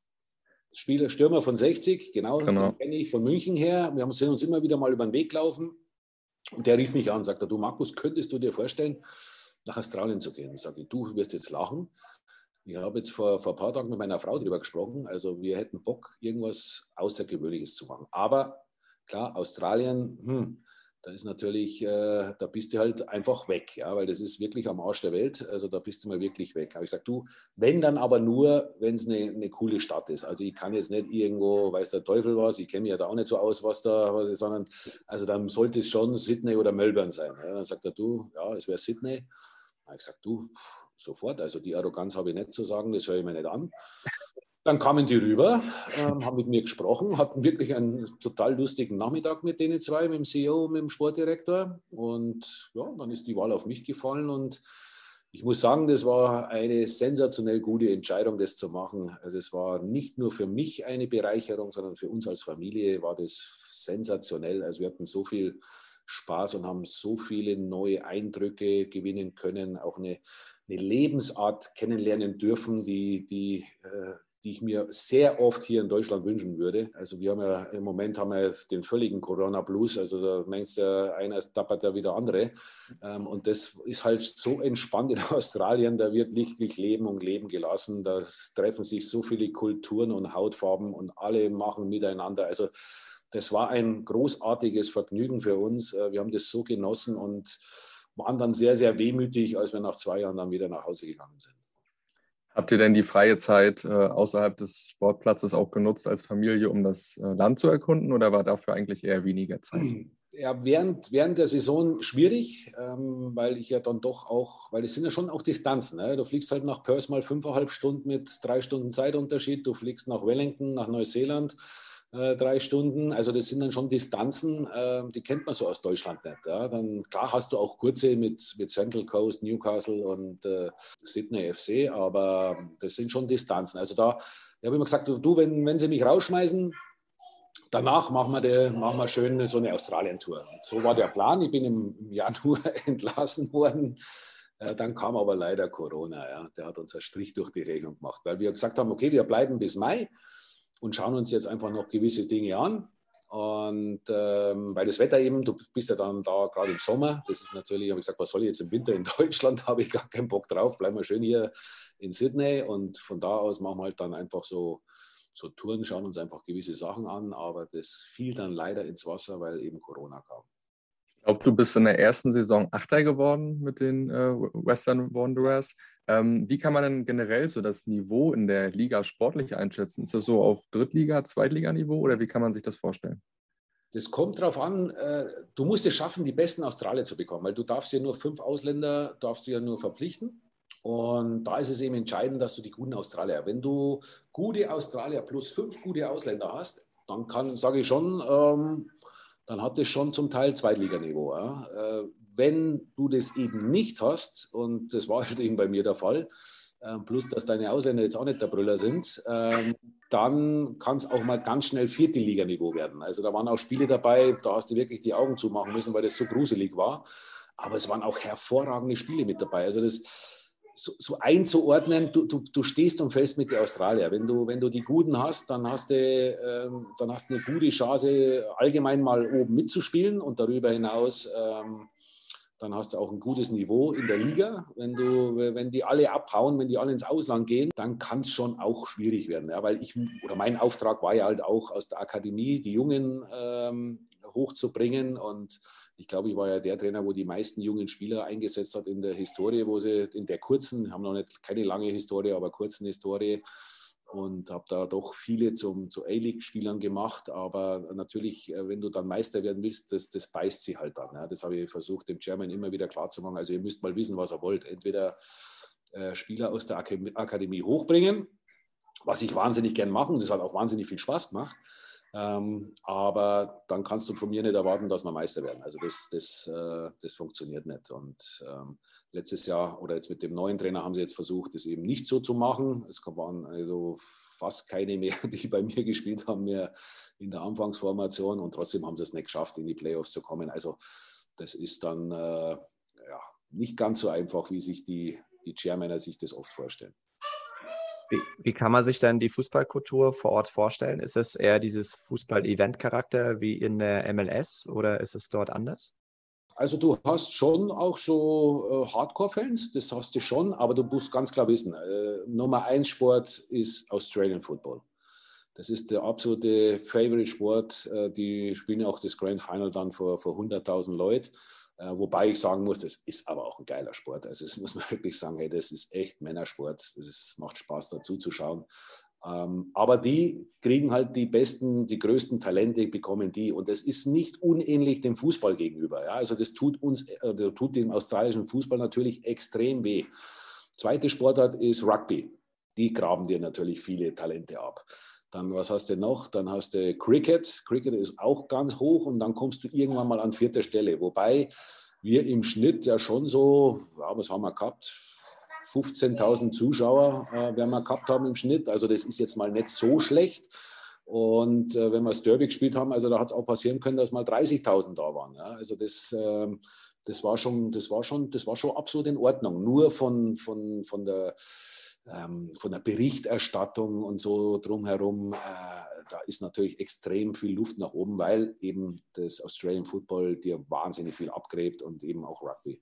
Spieler, Stürmer von 60, genau, genau. kenne ich von München her. Wir haben uns immer wieder mal über den Weg gelaufen. Und der rief mich an und sagte, du Markus, könntest du dir vorstellen, nach Australien zu gehen? Ich sage, du wirst jetzt lachen. Ich habe jetzt vor, vor ein paar Tagen mit meiner Frau darüber gesprochen. Also wir hätten Bock, irgendwas Außergewöhnliches zu machen. Aber klar, Australien, hm, da ist natürlich, äh, da bist du halt einfach weg, ja, weil das ist wirklich am Arsch der Welt. Also da bist du mal wirklich weg. Habe ich gesagt, du, wenn dann aber nur, wenn es eine, eine coole Stadt ist. Also ich kann jetzt nicht irgendwo, weiß der Teufel was, ich kenne mich ja da auch nicht so aus, was da was ist, sondern also dann sollte es schon Sydney oder Melbourne sein. Ja. Dann sagt er, du, ja, es wäre Sydney. Habe ich gesagt, du, sofort. Also die Arroganz habe ich nicht zu sagen, das höre ich mir nicht an. Dann kamen die rüber, ähm, haben mit mir gesprochen, hatten wirklich einen total lustigen Nachmittag mit denen zwei, mit dem CEO, mit dem Sportdirektor. Und ja, dann ist die Wahl auf mich gefallen und ich muss sagen, das war eine sensationell gute Entscheidung, das zu machen. Also es war nicht nur für mich eine Bereicherung, sondern für uns als Familie war das sensationell. Also wir hatten so viel Spaß und haben so viele neue Eindrücke gewinnen können, auch eine, eine Lebensart kennenlernen dürfen, die, die äh, die ich mir sehr oft hier in Deutschland wünschen würde. Also wir haben ja im Moment haben wir den völligen Corona-Blues, also da meinst du, einer tappert ja wieder andere. Ähm, und das ist halt so entspannt in Australien, da wird lichtlich Leben und Leben gelassen, da treffen sich so viele Kulturen und Hautfarben und alle machen miteinander. Also das war ein großartiges Vergnügen für uns. Äh, wir haben das so genossen und waren dann sehr, sehr wehmütig, als wir nach zwei Jahren dann wieder nach Hause gegangen sind. Habt ihr denn die freie Zeit äh, außerhalb des Sportplatzes auch genutzt als Familie, um das äh, Land zu erkunden oder war dafür eigentlich eher weniger Zeit? Ja, während, während der Saison schwierig, ähm, weil ich ja dann doch auch, weil es sind ja schon auch Distanzen. Ne? Du fliegst halt nach Perth mal fünfeinhalb Stunden mit drei Stunden Zeitunterschied, du fliegst nach Wellington, nach Neuseeland äh, drei Stunden. Also das sind dann schon Distanzen, äh, die kennt man so aus Deutschland nicht. Ja. Dann klar hast du auch kurze mit, mit Central Coast, Newcastle und äh, Sydney FC, aber das sind schon Distanzen. Also da habe ich immer gesagt, du, wenn, wenn sie mich rausschmeißen, danach machen wir, die, machen wir schön so eine Australien-Tour. So war der Plan. Ich bin im Januar entlassen worden. Äh, dann kam aber leider Corona. Ja. Der hat uns einen Strich durch die Regelung gemacht, weil wir gesagt haben, okay, wir bleiben bis Mai und schauen uns jetzt einfach noch gewisse Dinge an. Und ähm, weil das Wetter eben, du bist ja dann da gerade im Sommer, das ist natürlich, habe ich gesagt, was soll ich jetzt im Winter in Deutschland, habe ich gar keinen Bock drauf, bleiben wir schön hier in Sydney. Und von da aus machen wir halt dann einfach so, so Touren, schauen uns einfach gewisse Sachen an, aber das fiel dann leider ins Wasser, weil eben Corona kam. Glaube, du bist in der ersten Saison Achter geworden mit den äh, Western Wanderers. Ähm, wie kann man denn generell so das Niveau in der Liga sportlich einschätzen? Ist das so auf Drittliga-, Zweitliganiveau oder wie kann man sich das vorstellen? Das kommt darauf an, äh, du musst es schaffen, die besten Australier zu bekommen, weil du darfst ja nur fünf Ausländer, darfst du ja nur verpflichten. Und da ist es eben entscheidend, dass du die guten Australier, wenn du gute Australier plus fünf gute Ausländer hast, dann kann, sage ich schon, ähm, dann hat es schon zum Teil Zweitliganiveau. Ja. Äh, wenn du das eben nicht hast, und das war halt eben bei mir der Fall, äh, plus dass deine Ausländer jetzt auch nicht der Brüller sind, ähm, dann kann es auch mal ganz schnell vierte Liganiveau werden. Also da waren auch Spiele dabei, da hast du wirklich die Augen zumachen müssen, weil das so gruselig war. Aber es waren auch hervorragende Spiele mit dabei. Also das so, so einzuordnen, du, du, du, stehst und fällst mit den Australier. Wenn du, wenn du die Guten hast, dann hast, du, ähm, dann hast du eine gute Chance, allgemein mal oben mitzuspielen und darüber hinaus ähm, dann hast du auch ein gutes Niveau in der Liga. Wenn, du, wenn die alle abhauen, wenn die alle ins Ausland gehen, dann kann es schon auch schwierig werden. Ja, weil ich, oder mein Auftrag war ja halt auch aus der Akademie, die Jungen ähm, hochzubringen. Und ich glaube, ich war ja der Trainer, wo die meisten jungen Spieler eingesetzt hat in der Historie, wo sie in der kurzen, haben noch nicht keine lange Historie, aber kurzen Historie, und habe da doch viele zum, zu A-League-Spielern gemacht. Aber natürlich, äh, wenn du dann Meister werden willst, das, das beißt sie halt dann. Ja. Das habe ich versucht, dem Chairman immer wieder klarzumachen. Also ihr müsst mal wissen, was er wollt. Entweder äh, Spieler aus der Akademie hochbringen, was ich wahnsinnig gern mache. Und das hat auch wahnsinnig viel Spaß gemacht. Ähm, aber dann kannst du von mir nicht erwarten, dass wir Meister werden. Also das, das, äh, das funktioniert nicht. Und ähm, letztes Jahr oder jetzt mit dem neuen Trainer haben sie jetzt versucht, das eben nicht so zu machen. Es waren also fast keine mehr, die bei mir gespielt haben, mehr in der Anfangsformation. Und trotzdem haben sie es nicht geschafft, in die Playoffs zu kommen. Also das ist dann äh, ja, nicht ganz so einfach, wie sich die, die Chairmänner sich das oft vorstellen. Wie, wie, kann man sich denn die Fußballkultur vor Ort vorstellen? Ist es eher dieses Fußball-Event-Charakter wie in der MLS oder ist es dort anders? Also du hast schon auch so äh, Hardcore-Fans, das hast du schon, aber du musst ganz klar wissen, äh, Nummer eins Sport ist Australian Football. Das ist der absolute Favorite-Sport. Äh, die spielen auch das Grand Final dann vor, vor 100.000 Leuten. Äh, wobei ich sagen muss, das ist aber auch ein geiler Sport. Also das muss man wirklich sagen, hey, das ist echt Männersport. Es macht Spaß dazu zu schauen. Ähm, aber die kriegen halt die besten, die größten Talente, bekommen die. Und das ist nicht unähnlich dem Fußball gegenüber. Ja? Also das tut uns, äh, tut dem australischen Fußball natürlich extrem weh. Zweite Sportart ist Rugby. Die graben dir natürlich viele Talente ab. Dann, was hast du noch? Dann hast du Cricket. Cricket ist auch ganz hoch und dann kommst du irgendwann mal an vierter Stelle. Wobei wir im Schnitt ja schon so, ja, was haben wir gehabt? 15.000 Zuschauer äh, werden wir gehabt haben im Schnitt. Also das ist jetzt mal nicht so schlecht. Und äh, wenn wir das Derby gespielt haben, also da hat es auch passieren können, dass mal 30.000 da waren. Ja? Also das, äh, das, war schon, das, war schon, das war schon absolut in Ordnung. Nur von, von, von der von der Berichterstattung und so drumherum, äh, da ist natürlich extrem viel Luft nach oben, weil eben das Australian Football dir wahnsinnig viel abgräbt und eben auch Rugby.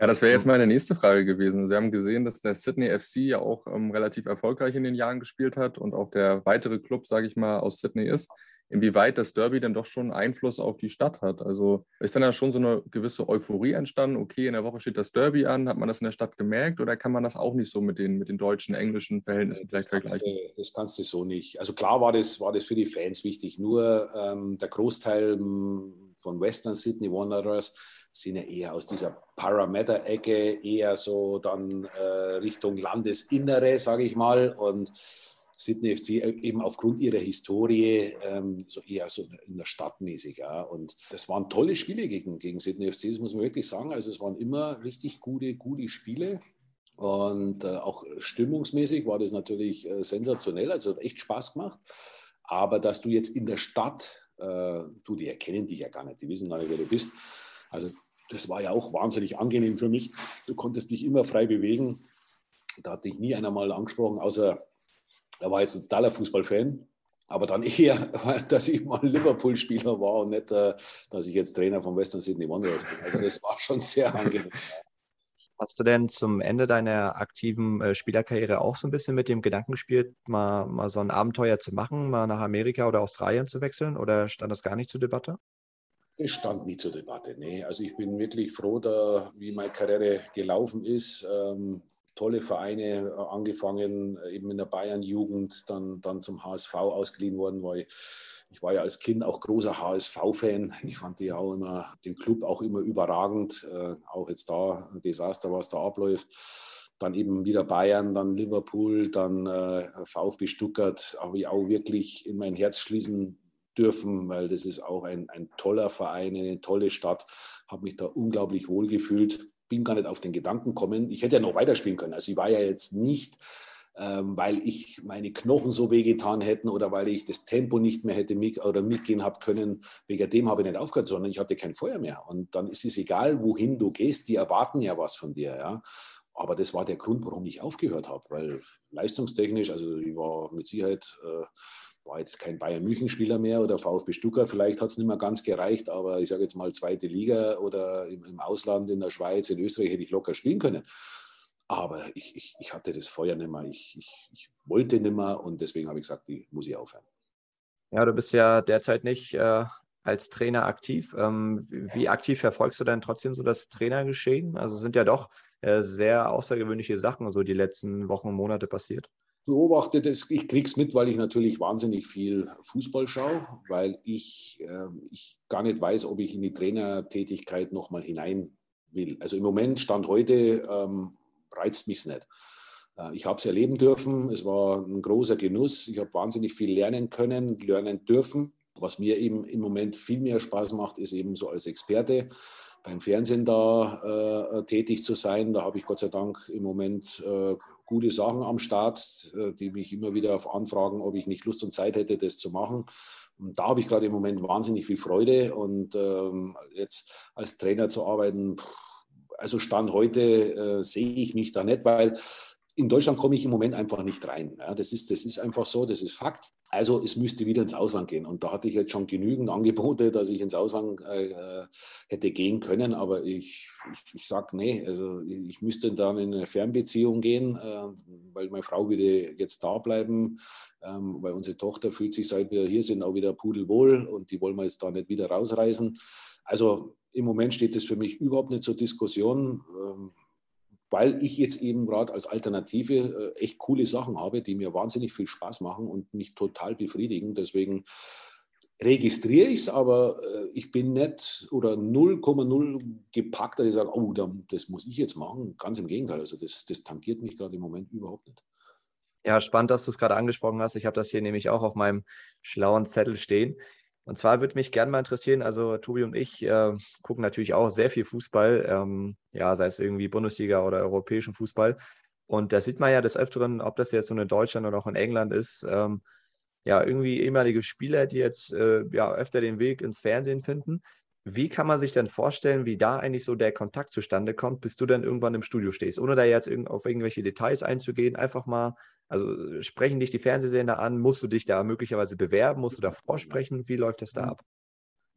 Ja, das wäre jetzt meine nächste Frage gewesen. Sie haben gesehen, dass der Sydney FC ja auch ähm, relativ erfolgreich in den Jahren gespielt hat und auch der weitere Club, sage ich mal, aus Sydney ist inwieweit das Derby dann doch schon Einfluss auf die Stadt hat. Also ist dann ja schon so eine gewisse Euphorie entstanden, okay, in der Woche steht das Derby an, hat man das in der Stadt gemerkt oder kann man das auch nicht so mit den, mit den deutschen, englischen Verhältnissen das vielleicht vergleichen? Du, das kannst du so nicht. Also klar war das, war das für die Fans wichtig, nur ähm, der Großteil hm, von Western Sydney Wanderers sind ja eher aus dieser Parameter-Ecke, eher so dann äh, Richtung Landesinnere, sage ich mal. Und Sydney FC eben aufgrund ihrer Historie ähm, so eher so in der Stadt mäßig. Ja. Und das waren tolle Spiele gegen, gegen Sydney FC, das muss man wirklich sagen. Also es waren immer richtig gute, gute Spiele. Und äh, auch stimmungsmäßig war das natürlich äh, sensationell. Also hat echt Spaß gemacht. Aber dass du jetzt in der Stadt, äh, du, die erkennen dich ja gar nicht, die wissen gar nicht, wer du bist. Also das war ja auch wahnsinnig angenehm für mich. Du konntest dich immer frei bewegen. Da hat dich nie einer mal angesprochen, außer er war jetzt ein totaler Fußballfan, aber dann eher, dass ich mal Liverpool-Spieler war und nicht, äh, dass ich jetzt Trainer von Western Sydney Wanderers bin. Also das war schon sehr angenehm. Hast du denn zum Ende deiner aktiven äh, Spielerkarriere auch so ein bisschen mit dem Gedanken gespielt, mal, mal so ein Abenteuer zu machen, mal nach Amerika oder Australien zu wechseln oder stand das gar nicht zur Debatte? Es stand nie zur Debatte, nee. Also ich bin wirklich froh, da, wie meine Karriere gelaufen ist. Ähm, tolle Vereine äh, angefangen, äh, eben in der Bayern-Jugend, dann, dann zum HSV ausgeliehen worden, weil ich war ja als Kind auch großer HSV-Fan. Ich fand die auch immer, den Club auch immer überragend. Äh, auch jetzt da ein Desaster, was da abläuft. Dann eben wieder Bayern, dann Liverpool, dann äh, VfB Stuttgart. Habe ich auch wirklich in mein Herz schließen dürfen, weil das ist auch ein, ein toller Verein, eine tolle Stadt. Habe mich da unglaublich wohl gefühlt bin gar nicht auf den Gedanken gekommen. Ich hätte ja noch weiterspielen können. Also ich war ja jetzt nicht, ähm, weil ich meine Knochen so wehgetan hätten oder weil ich das Tempo nicht mehr hätte mit, oder mitgehen habe können. Wegen dem habe ich nicht aufgehört, sondern ich hatte kein Feuer mehr. Und dann ist es egal, wohin du gehst. Die erwarten ja was von dir. Ja. Aber das war der Grund, warum ich aufgehört habe, weil leistungstechnisch, also ich war mit Sicherheit äh, war jetzt kein Bayern-München-Spieler mehr oder VfB Stuttgart, vielleicht hat es nicht mehr ganz gereicht, aber ich sage jetzt mal zweite Liga oder im, im, Ausland, in der Schweiz, in Österreich hätte ich locker spielen können. Aber ich, ich, ich hatte das Feuer nicht mehr, ich, ich, ich wollte nicht mehr und deswegen habe ich gesagt, die muss ich aufhören. Ja, du bist ja derzeit nicht äh, als Trainer aktiv. Ähm, wie aktiv verfolgst du denn trotzdem so das Trainergeschehen? Also sind ja doch äh, sehr außergewöhnliche Sachen so die letzten Wochen und Monate passiert beobachte das, ich kriege es mit, weil ich natürlich wahnsinnig viel Fußball schaue, weil ich, äh, ich gar nicht weiß, ob ich in die Trainertätigkeit nochmal hinein will. Also im Moment, Stand heute, ähm, reizt mich es nicht. Äh, ich habe es erleben dürfen, es war ein großer Genuss, ich habe wahnsinnig viel lernen können, lernen dürfen. Was mir eben im Moment viel mehr Spaß macht, ist eben so als Experte beim Fernsehen da äh, tätig zu sein. Da habe ich Gott sei Dank im Moment äh, gute Sachen am Start, äh, die mich immer wieder auf anfragen, ob ich nicht Lust und Zeit hätte, das zu machen. Und da habe ich gerade im Moment wahnsinnig viel Freude und ähm, jetzt als Trainer zu arbeiten, also Stand heute äh, sehe ich mich da nicht, weil in Deutschland komme ich im Moment einfach nicht rein. Ja, das, ist, das ist einfach so, das ist Fakt. Also es müsste wieder ins Ausland gehen. Und da hatte ich jetzt schon genügend Angebote, dass ich ins Ausland äh, hätte gehen können. Aber ich, ich, ich sage, nee, also ich müsste dann in eine Fernbeziehung gehen, äh, weil meine Frau würde jetzt da bleiben, ähm, weil unsere Tochter fühlt sich, seit wir hier sind, auch wieder pudelwohl und die wollen wir jetzt da nicht wieder rausreißen. Also im Moment steht das für mich überhaupt nicht zur Diskussion. Ähm, weil ich jetzt eben gerade als Alternative äh, echt coole Sachen habe, die mir wahnsinnig viel Spaß machen und mich total befriedigen. Deswegen registriere ich es, aber äh, ich bin nicht oder 0,0 gepackt, dass ich sage, oh, das muss ich jetzt machen. Ganz im Gegenteil, also das, das tangiert mich gerade im Moment überhaupt nicht. Ja, spannend, dass du es gerade angesprochen hast. Ich habe das hier nämlich auch auf meinem schlauen Zettel stehen. Und zwar würde mich gerne mal interessieren, also Tobi und ich äh, gucken natürlich auch sehr viel Fußball, ähm, ja, sei es irgendwie Bundesliga oder europäischen Fußball. Und da sieht man ja des Öfteren, ob das jetzt so in Deutschland oder auch in England ist, ähm, ja, irgendwie ehemalige Spieler, die jetzt äh, ja öfter den Weg ins Fernsehen finden. Wie kann man sich denn vorstellen, wie da eigentlich so der Kontakt zustande kommt, bis du dann irgendwann im Studio stehst, ohne da jetzt auf irgendwelche Details einzugehen, einfach mal also sprechen dich die Fernsehsender an? Musst du dich da möglicherweise bewerben? Musst du da vorsprechen? Wie läuft das da ab?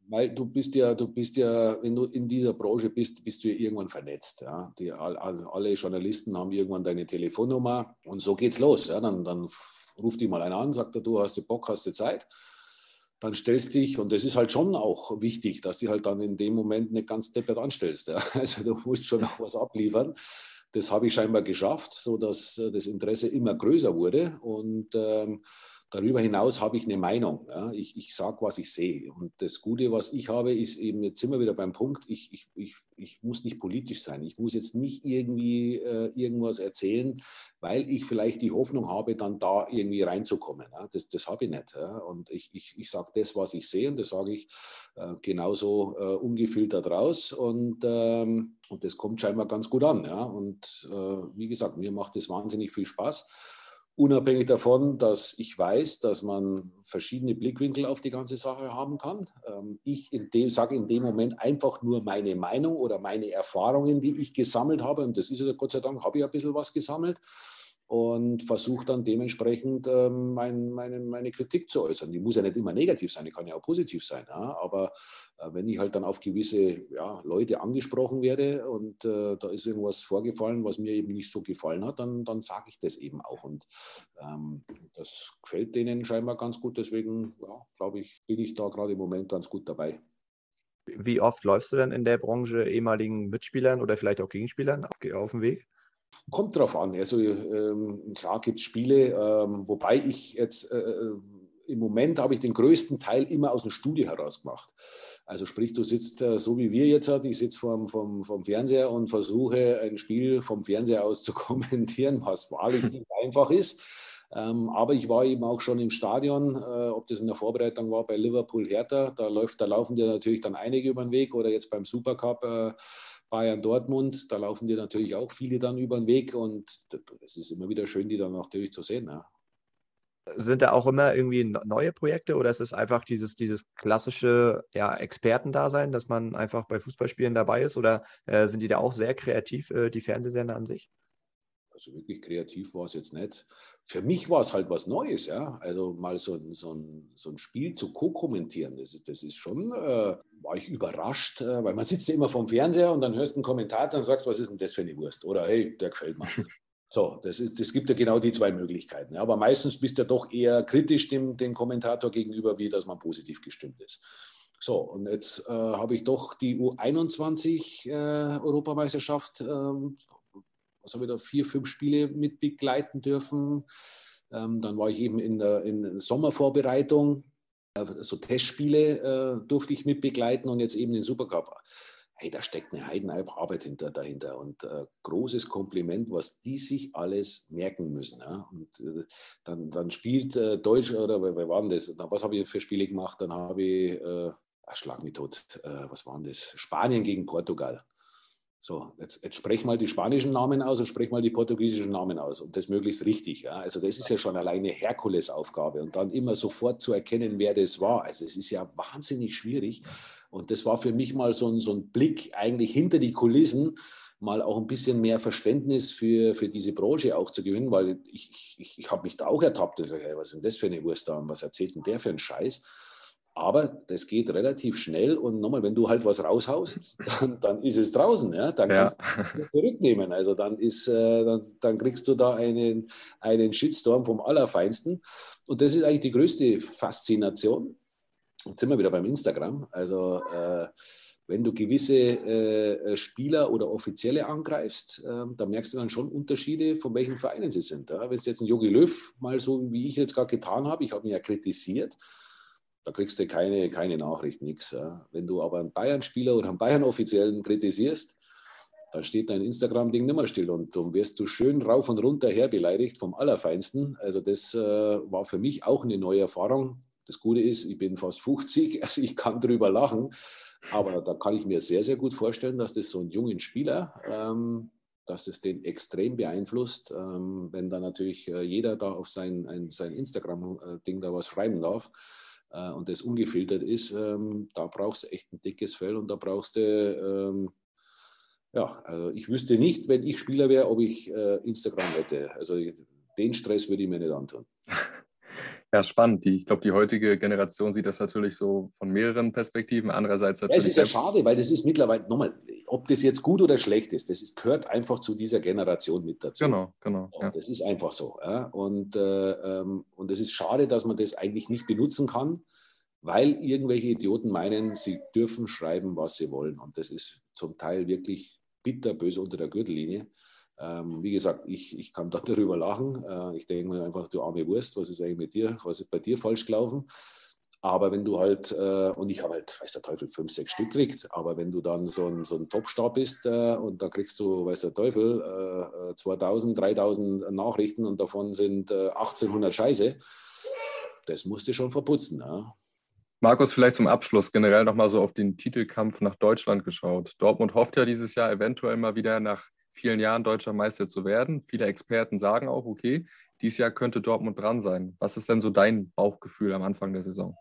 Weil du bist ja, du bist ja, wenn du in dieser Branche bist, bist du ja irgendwann vernetzt. Ja? Die, alle Journalisten haben irgendwann deine Telefonnummer und so geht's los. Ja? Dann, dann ruft die mal einer an, sagt er, du hast du Bock, hast du Zeit. Dann stellst dich, und das ist halt schon auch wichtig, dass du halt dann in dem Moment nicht ganz deppert anstellst. Ja? Also du musst schon auch was abliefern. Das habe ich scheinbar geschafft, sodass äh, das Interesse immer größer wurde. Und ähm, darüber hinaus habe ich eine Meinung. Ja. Ich, ich sage, was ich sehe. Und das Gute, was ich habe, ist eben, jetzt sind wir wieder beim Punkt, ich, ich, ich, ich muss nicht politisch sein. Ich muss jetzt nicht irgendwie äh, irgendwas erzählen, weil ich vielleicht die Hoffnung habe, dann da irgendwie reinzukommen. Ja. Das, das habe ich nicht. Ja. Und ich, ich, ich sage das, was ich sehe, und das sage ich äh, genauso äh, ungefiltert raus. Und, ähm, und das kommt scheinbar ganz gut an. Ja. Und äh, wie gesagt, mir macht das wahnsinnig viel Spaß. Unabhängig davon, dass ich weiß, dass man verschiedene Blickwinkel auf die ganze Sache haben kann. Ähm, ich sage in dem Moment einfach nur meine Meinung oder meine Erfahrungen, die ich gesammelt habe. Und das ist ja Gott sei Dank, habe ich ein bisschen was gesammelt und versuche dann dementsprechend ähm, mein, meine, meine Kritik zu äußern. Die muss ja nicht immer negativ sein, die kann ja auch positiv sein. Ja? Aber äh, wenn ich halt dann auf gewisse ja, Leute angesprochen werde und äh, da ist irgendwas vorgefallen, was mir eben nicht so gefallen hat, dann, dann sage ich das eben auch. Und ähm, das gefällt denen scheinbar ganz gut. Deswegen, ja, glaube ich, bin ich da gerade im Moment ganz gut dabei. Wie oft läufst du denn in der Branche ehemaligen Mitspielern oder vielleicht auch Gegenspielern auf dem Weg? Kommt drauf an. Also ähm, klar gibt es Spiele, ähm, wobei ich jetzt äh, äh, im Moment habe ich den größten Teil immer aus dem Studio heraus gemacht. Also sprich, du sitzt äh, so wie wir jetzt, ich sitze vorm, vom, vom Fernseher und versuche ein Spiel vom Fernseher aus zu kommentieren, was wahrlich nicht einfach ist. Ähm, aber ich war eben auch schon im Stadion, äh, ob das in der Vorbereitung war bei Liverpool Hertha, da, läuft, da laufen dir natürlich dann einige über den Weg oder jetzt beim Supercup äh, Bayern Dortmund, da laufen dir natürlich auch viele dann über den Weg und es ist immer wieder schön, die dann natürlich zu sehen. Ja. Sind da auch immer irgendwie neue Projekte oder ist es einfach dieses, dieses klassische ja, Expertendasein, dass man einfach bei Fußballspielen dabei ist oder äh, sind die da auch sehr kreativ, äh, die Fernsehsender an sich? Also wirklich kreativ war es jetzt nicht. Für mich war es halt was Neues, ja. Also mal so ein, so ein, so ein Spiel zu co-kommentieren, das, das ist schon, äh, war ich überrascht, äh, weil man sitzt ja immer vorm Fernseher und dann hörst du einen Kommentator und sagst, was ist denn das für eine Wurst? Oder hey, der gefällt mir. So, das, ist, das gibt ja genau die zwei Möglichkeiten. Ja. Aber meistens bist du ja doch eher kritisch dem, dem Kommentator gegenüber, wie dass man positiv gestimmt ist. So, und jetzt äh, habe ich doch die U21-Europameisterschaft äh, was habe ich da, vier, fünf Spiele mit begleiten dürfen. Ähm, dann war ich eben in der, in der Sommervorbereitung, äh, so Testspiele äh, durfte ich mit begleiten und jetzt eben den Supercup. Hey, da steckt eine Heidenarbeit hinter, dahinter und äh, großes Kompliment, was die sich alles merken müssen. Ja? Und äh, dann, dann spielt äh, Deutsch, oder wer war denn das? was habe ich für Spiele gemacht? Dann habe ich, äh, ach, schlag mich tot, äh, was waren das? Spanien gegen Portugal. So, jetzt, jetzt sprech mal die spanischen Namen aus und sprech mal die portugiesischen Namen aus und das möglichst richtig. Ja? Also das ist ja schon alleine Herkulesaufgabe und dann immer sofort zu erkennen, wer das war. Also es ist ja wahnsinnig schwierig und das war für mich mal so ein, so ein Blick eigentlich hinter die Kulissen, mal auch ein bisschen mehr Verständnis für, für diese Branche auch zu gewinnen, weil ich, ich, ich habe mich da auch ertappt und gesagt, hey, was ist denn das für eine Wurst da und was erzählt denn der für einen Scheiß? Aber das geht relativ schnell und nochmal, wenn du halt was raushaust, dann, dann ist es draußen, ja? dann kannst ja. du es zurücknehmen. Also dann, ist, äh, dann, dann, kriegst du da einen, einen Shitstorm vom Allerfeinsten. Und das ist eigentlich die größte Faszination. Jetzt sind wir wieder beim Instagram. Also äh, wenn du gewisse äh, Spieler oder Offizielle angreifst, äh, da merkst du dann schon Unterschiede, von welchen Vereinen sie sind. Ja? Wenn es jetzt ein Jogi Löw mal so, wie ich jetzt gerade getan habe, ich habe ihn ja kritisiert, da kriegst du keine, keine Nachricht, nichts. Ja. Wenn du aber einen Bayern-Spieler oder einen Bayern-Offiziellen kritisierst, dann steht dein Instagram-Ding nicht mehr still und dann wirst du schön rauf und runter her beleidigt vom Allerfeinsten. Also das äh, war für mich auch eine neue Erfahrung. Das Gute ist, ich bin fast 50, also ich kann drüber lachen, aber da kann ich mir sehr, sehr gut vorstellen, dass das so einen jungen Spieler, ähm, dass das den extrem beeinflusst, ähm, wenn da natürlich äh, jeder da auf sein, ein, sein Instagram-Ding da was schreiben darf äh, und das ungefiltert ist, ähm, da brauchst du echt ein dickes Fell und da brauchst du, ähm, ja, also ich wüsste nicht, wenn ich Spieler wäre, ob ich äh, Instagram hätte. Also den Stress würde ich mir nicht antun. Ja, spannend. Die, ich glaube, die heutige Generation sieht das natürlich so von mehreren Perspektiven. Andererseits natürlich. Ja, es ist ja schade, weil das ist mittlerweile, nochmal, ob das jetzt gut oder schlecht ist, das ist, gehört einfach zu dieser Generation mit dazu. Genau, genau. Ja. Das ist einfach so. Ja. Und, äh, ähm, und es ist schade, dass man das eigentlich nicht benutzen kann, weil irgendwelche Idioten meinen, sie dürfen schreiben, was sie wollen. Und das ist zum Teil wirklich bitterböse unter der Gürtellinie. Ähm, wie gesagt, ich, ich kann da darüber lachen. Äh, ich denke mir einfach, du arme Wurst, was ist eigentlich mit dir? Was ist bei dir falsch gelaufen? Aber wenn du halt, äh, und ich habe halt, weiß der Teufel, fünf, sechs Stück gekriegt, aber wenn du dann so ein, so ein Topstar bist äh, und da kriegst du, weiß der Teufel, äh, 2000, 3000 Nachrichten und davon sind 1800 äh, Scheiße, das musst du schon verputzen. Ja? Markus, vielleicht zum Abschluss generell nochmal so auf den Titelkampf nach Deutschland geschaut. Dortmund hofft ja dieses Jahr eventuell mal wieder nach vielen Jahren deutscher Meister zu werden. Viele Experten sagen auch, okay, dieses Jahr könnte Dortmund dran sein. Was ist denn so dein Bauchgefühl am Anfang der Saison?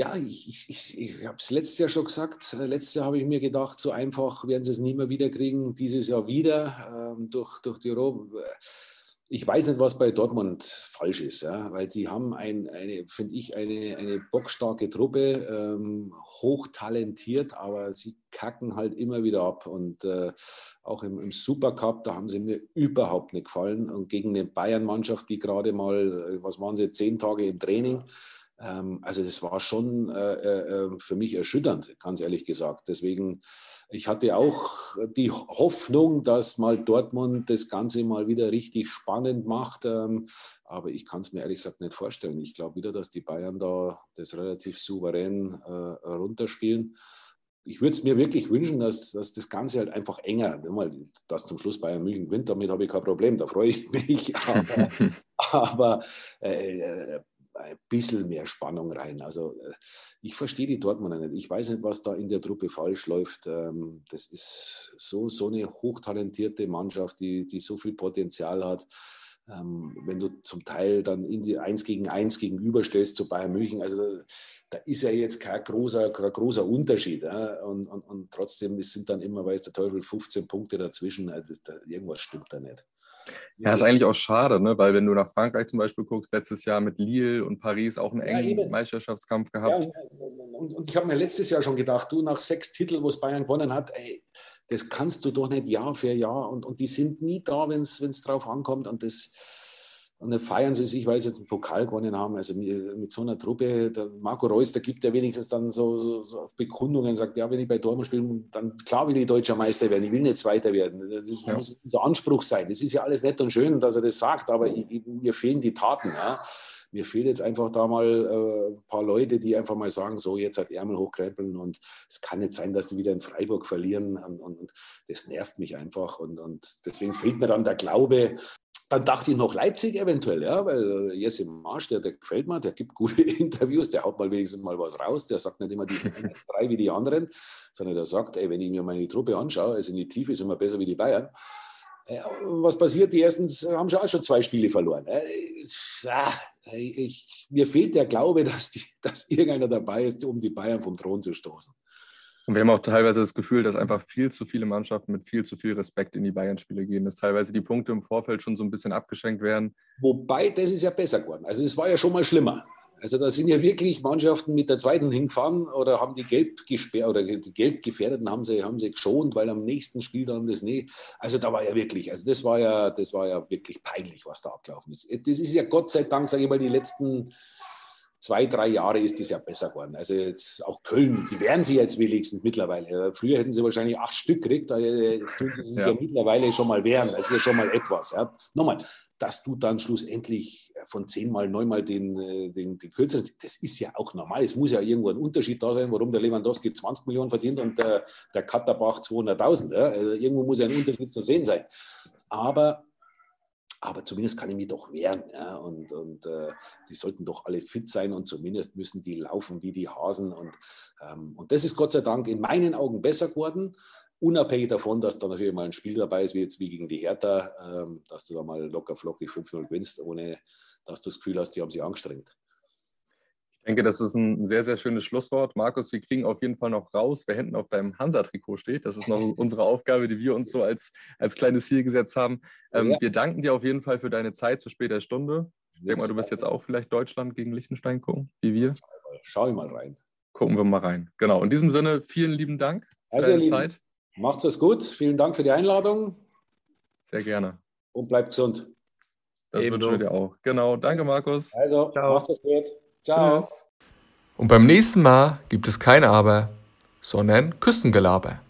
Ja, ich, ich, ich, ich habe es letztes Jahr schon gesagt. Letztes Jahr habe ich mir gedacht, so einfach werden sie es nie mehr wieder kriegen. Dieses Jahr wieder ähm, durch, durch die Europa ich weiß nicht, was bei Dortmund falsch ist, ja, weil die haben ein, eine, finde ich, eine, eine bockstarke Truppe, ähm, hochtalentiert, aber sie kacken halt immer wieder ab. Und äh, auch im, im Supercup, da haben sie mir überhaupt nicht gefallen. Und gegen eine Bayern-Mannschaft, die gerade mal, äh, was waren sie, zehn Tage im Training, ähm, also das war schon äh, äh, äh, für mich erschütternd, ganz ehrlich gesagt. Deswegen, ich hatte auch die Hoffnung, dass mal Dortmund das Ganze mal wieder richtig spannend macht. Ähm, aber ich kann es mir ehrlich gesagt nicht vorstellen. Ich glaube wieder, dass die Bayern da das relativ souverän runterspielen. Ich würde es mir wirklich wünschen, dass, dass das Ganze halt einfach enger, dass zum Schluss Bayern München gewinnt, damit habe ich kein Problem, da freue ich mich. Aber, aber äh, ein bisschen mehr Spannung rein. Also äh, ich verstehe die Dortmunder nicht. Ich weiß nicht, was da in der Truppe falsch läuft. Ähm, das ist so, so eine hochtalentierte Mannschaft, die, die so viel Potenzial hat. Ähm, wenn du zum Teil dann in die 1 gegen 1 gegenüberstellst zu Bayern München, also da ist ja jetzt kein großer, kein großer Unterschied. Und, und, und trotzdem sind dann immer, weiß der Teufel, 15 Punkte dazwischen. Also irgendwas stimmt da nicht. Ja, ist eigentlich auch schade, ne? weil wenn du nach Frankreich zum Beispiel guckst, letztes Jahr mit Lille und Paris auch einen engen ja, Meisterschaftskampf gehabt. Ja, und, und, ich habe mir letztes Jahr schon gedacht, du nach sechs Titeln, wo es Bayern gewonnen hat, ey, das kannst du doch nicht Jahr für Jahr und, und die sind nie da, wenn es drauf ankommt und das und dann feiern sie sich, weil sie jetzt einen Pokal gewonnen haben. Also mit so einer Truppe, Marco Reus, der gibt ja wenigstens dann so, so, so Bekundungen, sagt, ja, wenn ich bei Dortmund spiele, dann klar will ich deutscher Meister werden, ich will nicht Zweiter werden. Das ist, ja. muss unser Anspruch sein. Das ist ja alles nett und schön, dass er das sagt, aber ich, ich, mir fehlen die Taten. Ja. Mir fehlt jetzt einfach da mal äh, ein paar Leute, die einfach mal sagen, so jetzt hat Ärmel hochkrempeln und es kann nicht sein, dass die wieder in Freiburg verlieren und, und, und das nervt mich einfach und, und deswegen fehlt mir dann der Glaube, dann dachte ich noch Leipzig eventuell, ja, weil äh, Jesse Marsch, der, der gefällt mir, der gibt gute Interviews, der haut mal wenigstens mal was raus, der sagt nicht immer diese drei wie die anderen, sondern der sagt, ey, wenn ich mir meine Truppe anschaue, also in die Tiefe sind wir besser wie die Bayern. Äh, was passiert? Die ersten haben schon auch schon zwei Spiele verloren. Äh, ich, mir fehlt der Glaube, dass, die, dass irgendeiner dabei ist, um die Bayern vom Thron zu stoßen. Und wir haben auch teilweise das Gefühl, dass einfach viel zu viele Mannschaften mit viel zu viel Respekt in die Bayern-Spiele gehen, dass teilweise die Punkte im Vorfeld schon so ein bisschen abgeschenkt werden. Wobei, das ist ja besser geworden. Also es war ja schon mal schlimmer. Also da sind ja wirklich Mannschaften mit der zweiten hingefahren oder haben die gelb gesperrt oder die gelb gefährdeten haben sie, haben sie geschont, weil am nächsten Spiel dann das nicht. Also da war ja wirklich, also das war ja, das war ja wirklich peinlich, was da abgelaufen ist. Das ist ja Gott sei Dank, sage ich mal, die letzten zwei, drei Jahre ist es ja besser geworden. Also jetzt auch Köln, die wären sie jetzt wenigstens mittlerweile. Früher hätten sie wahrscheinlich acht Stück gekriegt, jetzt tun sie sich ja. ja mittlerweile schon mal wehren. Das ist ja schon mal etwas. Ja. Nochmal, dass du dann schlussendlich von zehnmal, neunmal den, äh, den, den kürzeren, das ist ja auch normal. Es muss ja irgendwo ein Unterschied da sein, warum der Lewandowski 20 Millionen verdient und der, der Katterbach 200.000. Ja. Also irgendwo muss ja ein Unterschied zu sehen sein. Aber aber zumindest kann ich mich doch wehren. Ja? Und, und äh, die sollten doch alle fit sein und zumindest müssen die laufen wie die Hasen. Und, ähm, und das ist Gott sei Dank in meinen Augen besser geworden. Unabhängig davon, dass da natürlich mal ein Spiel dabei ist, wie jetzt wie gegen die Hertha, ähm, dass du da mal locker flockig 5-0 gewinnst, ohne dass du das Gefühl hast, die haben sich angestrengt. Ich denke, das ist ein sehr, sehr schönes Schlusswort. Markus, wir kriegen auf jeden Fall noch raus, wer hinten auf deinem Hansa-Trikot steht. Das ist noch unsere Aufgabe, die wir uns so als, als kleines Ziel gesetzt haben. Ähm, ja. Wir danken dir auf jeden Fall für deine Zeit zu später Stunde. Ich denke mal, du wirst jetzt auch vielleicht Deutschland gegen Liechtenstein gucken, wie wir. Schau ich mal rein. Gucken wir mal rein. Genau. In diesem Sinne, vielen lieben Dank für also, deine Zeit. Macht's es gut. Vielen Dank für die Einladung. Sehr gerne. Und bleibt gesund. Das wünschen wir dir auch. Genau. Danke, Markus. Also, Ciao. macht es gut. Ciao. Tschüss. Und beim nächsten Mal gibt es kein Aber, sondern Küstengelaber.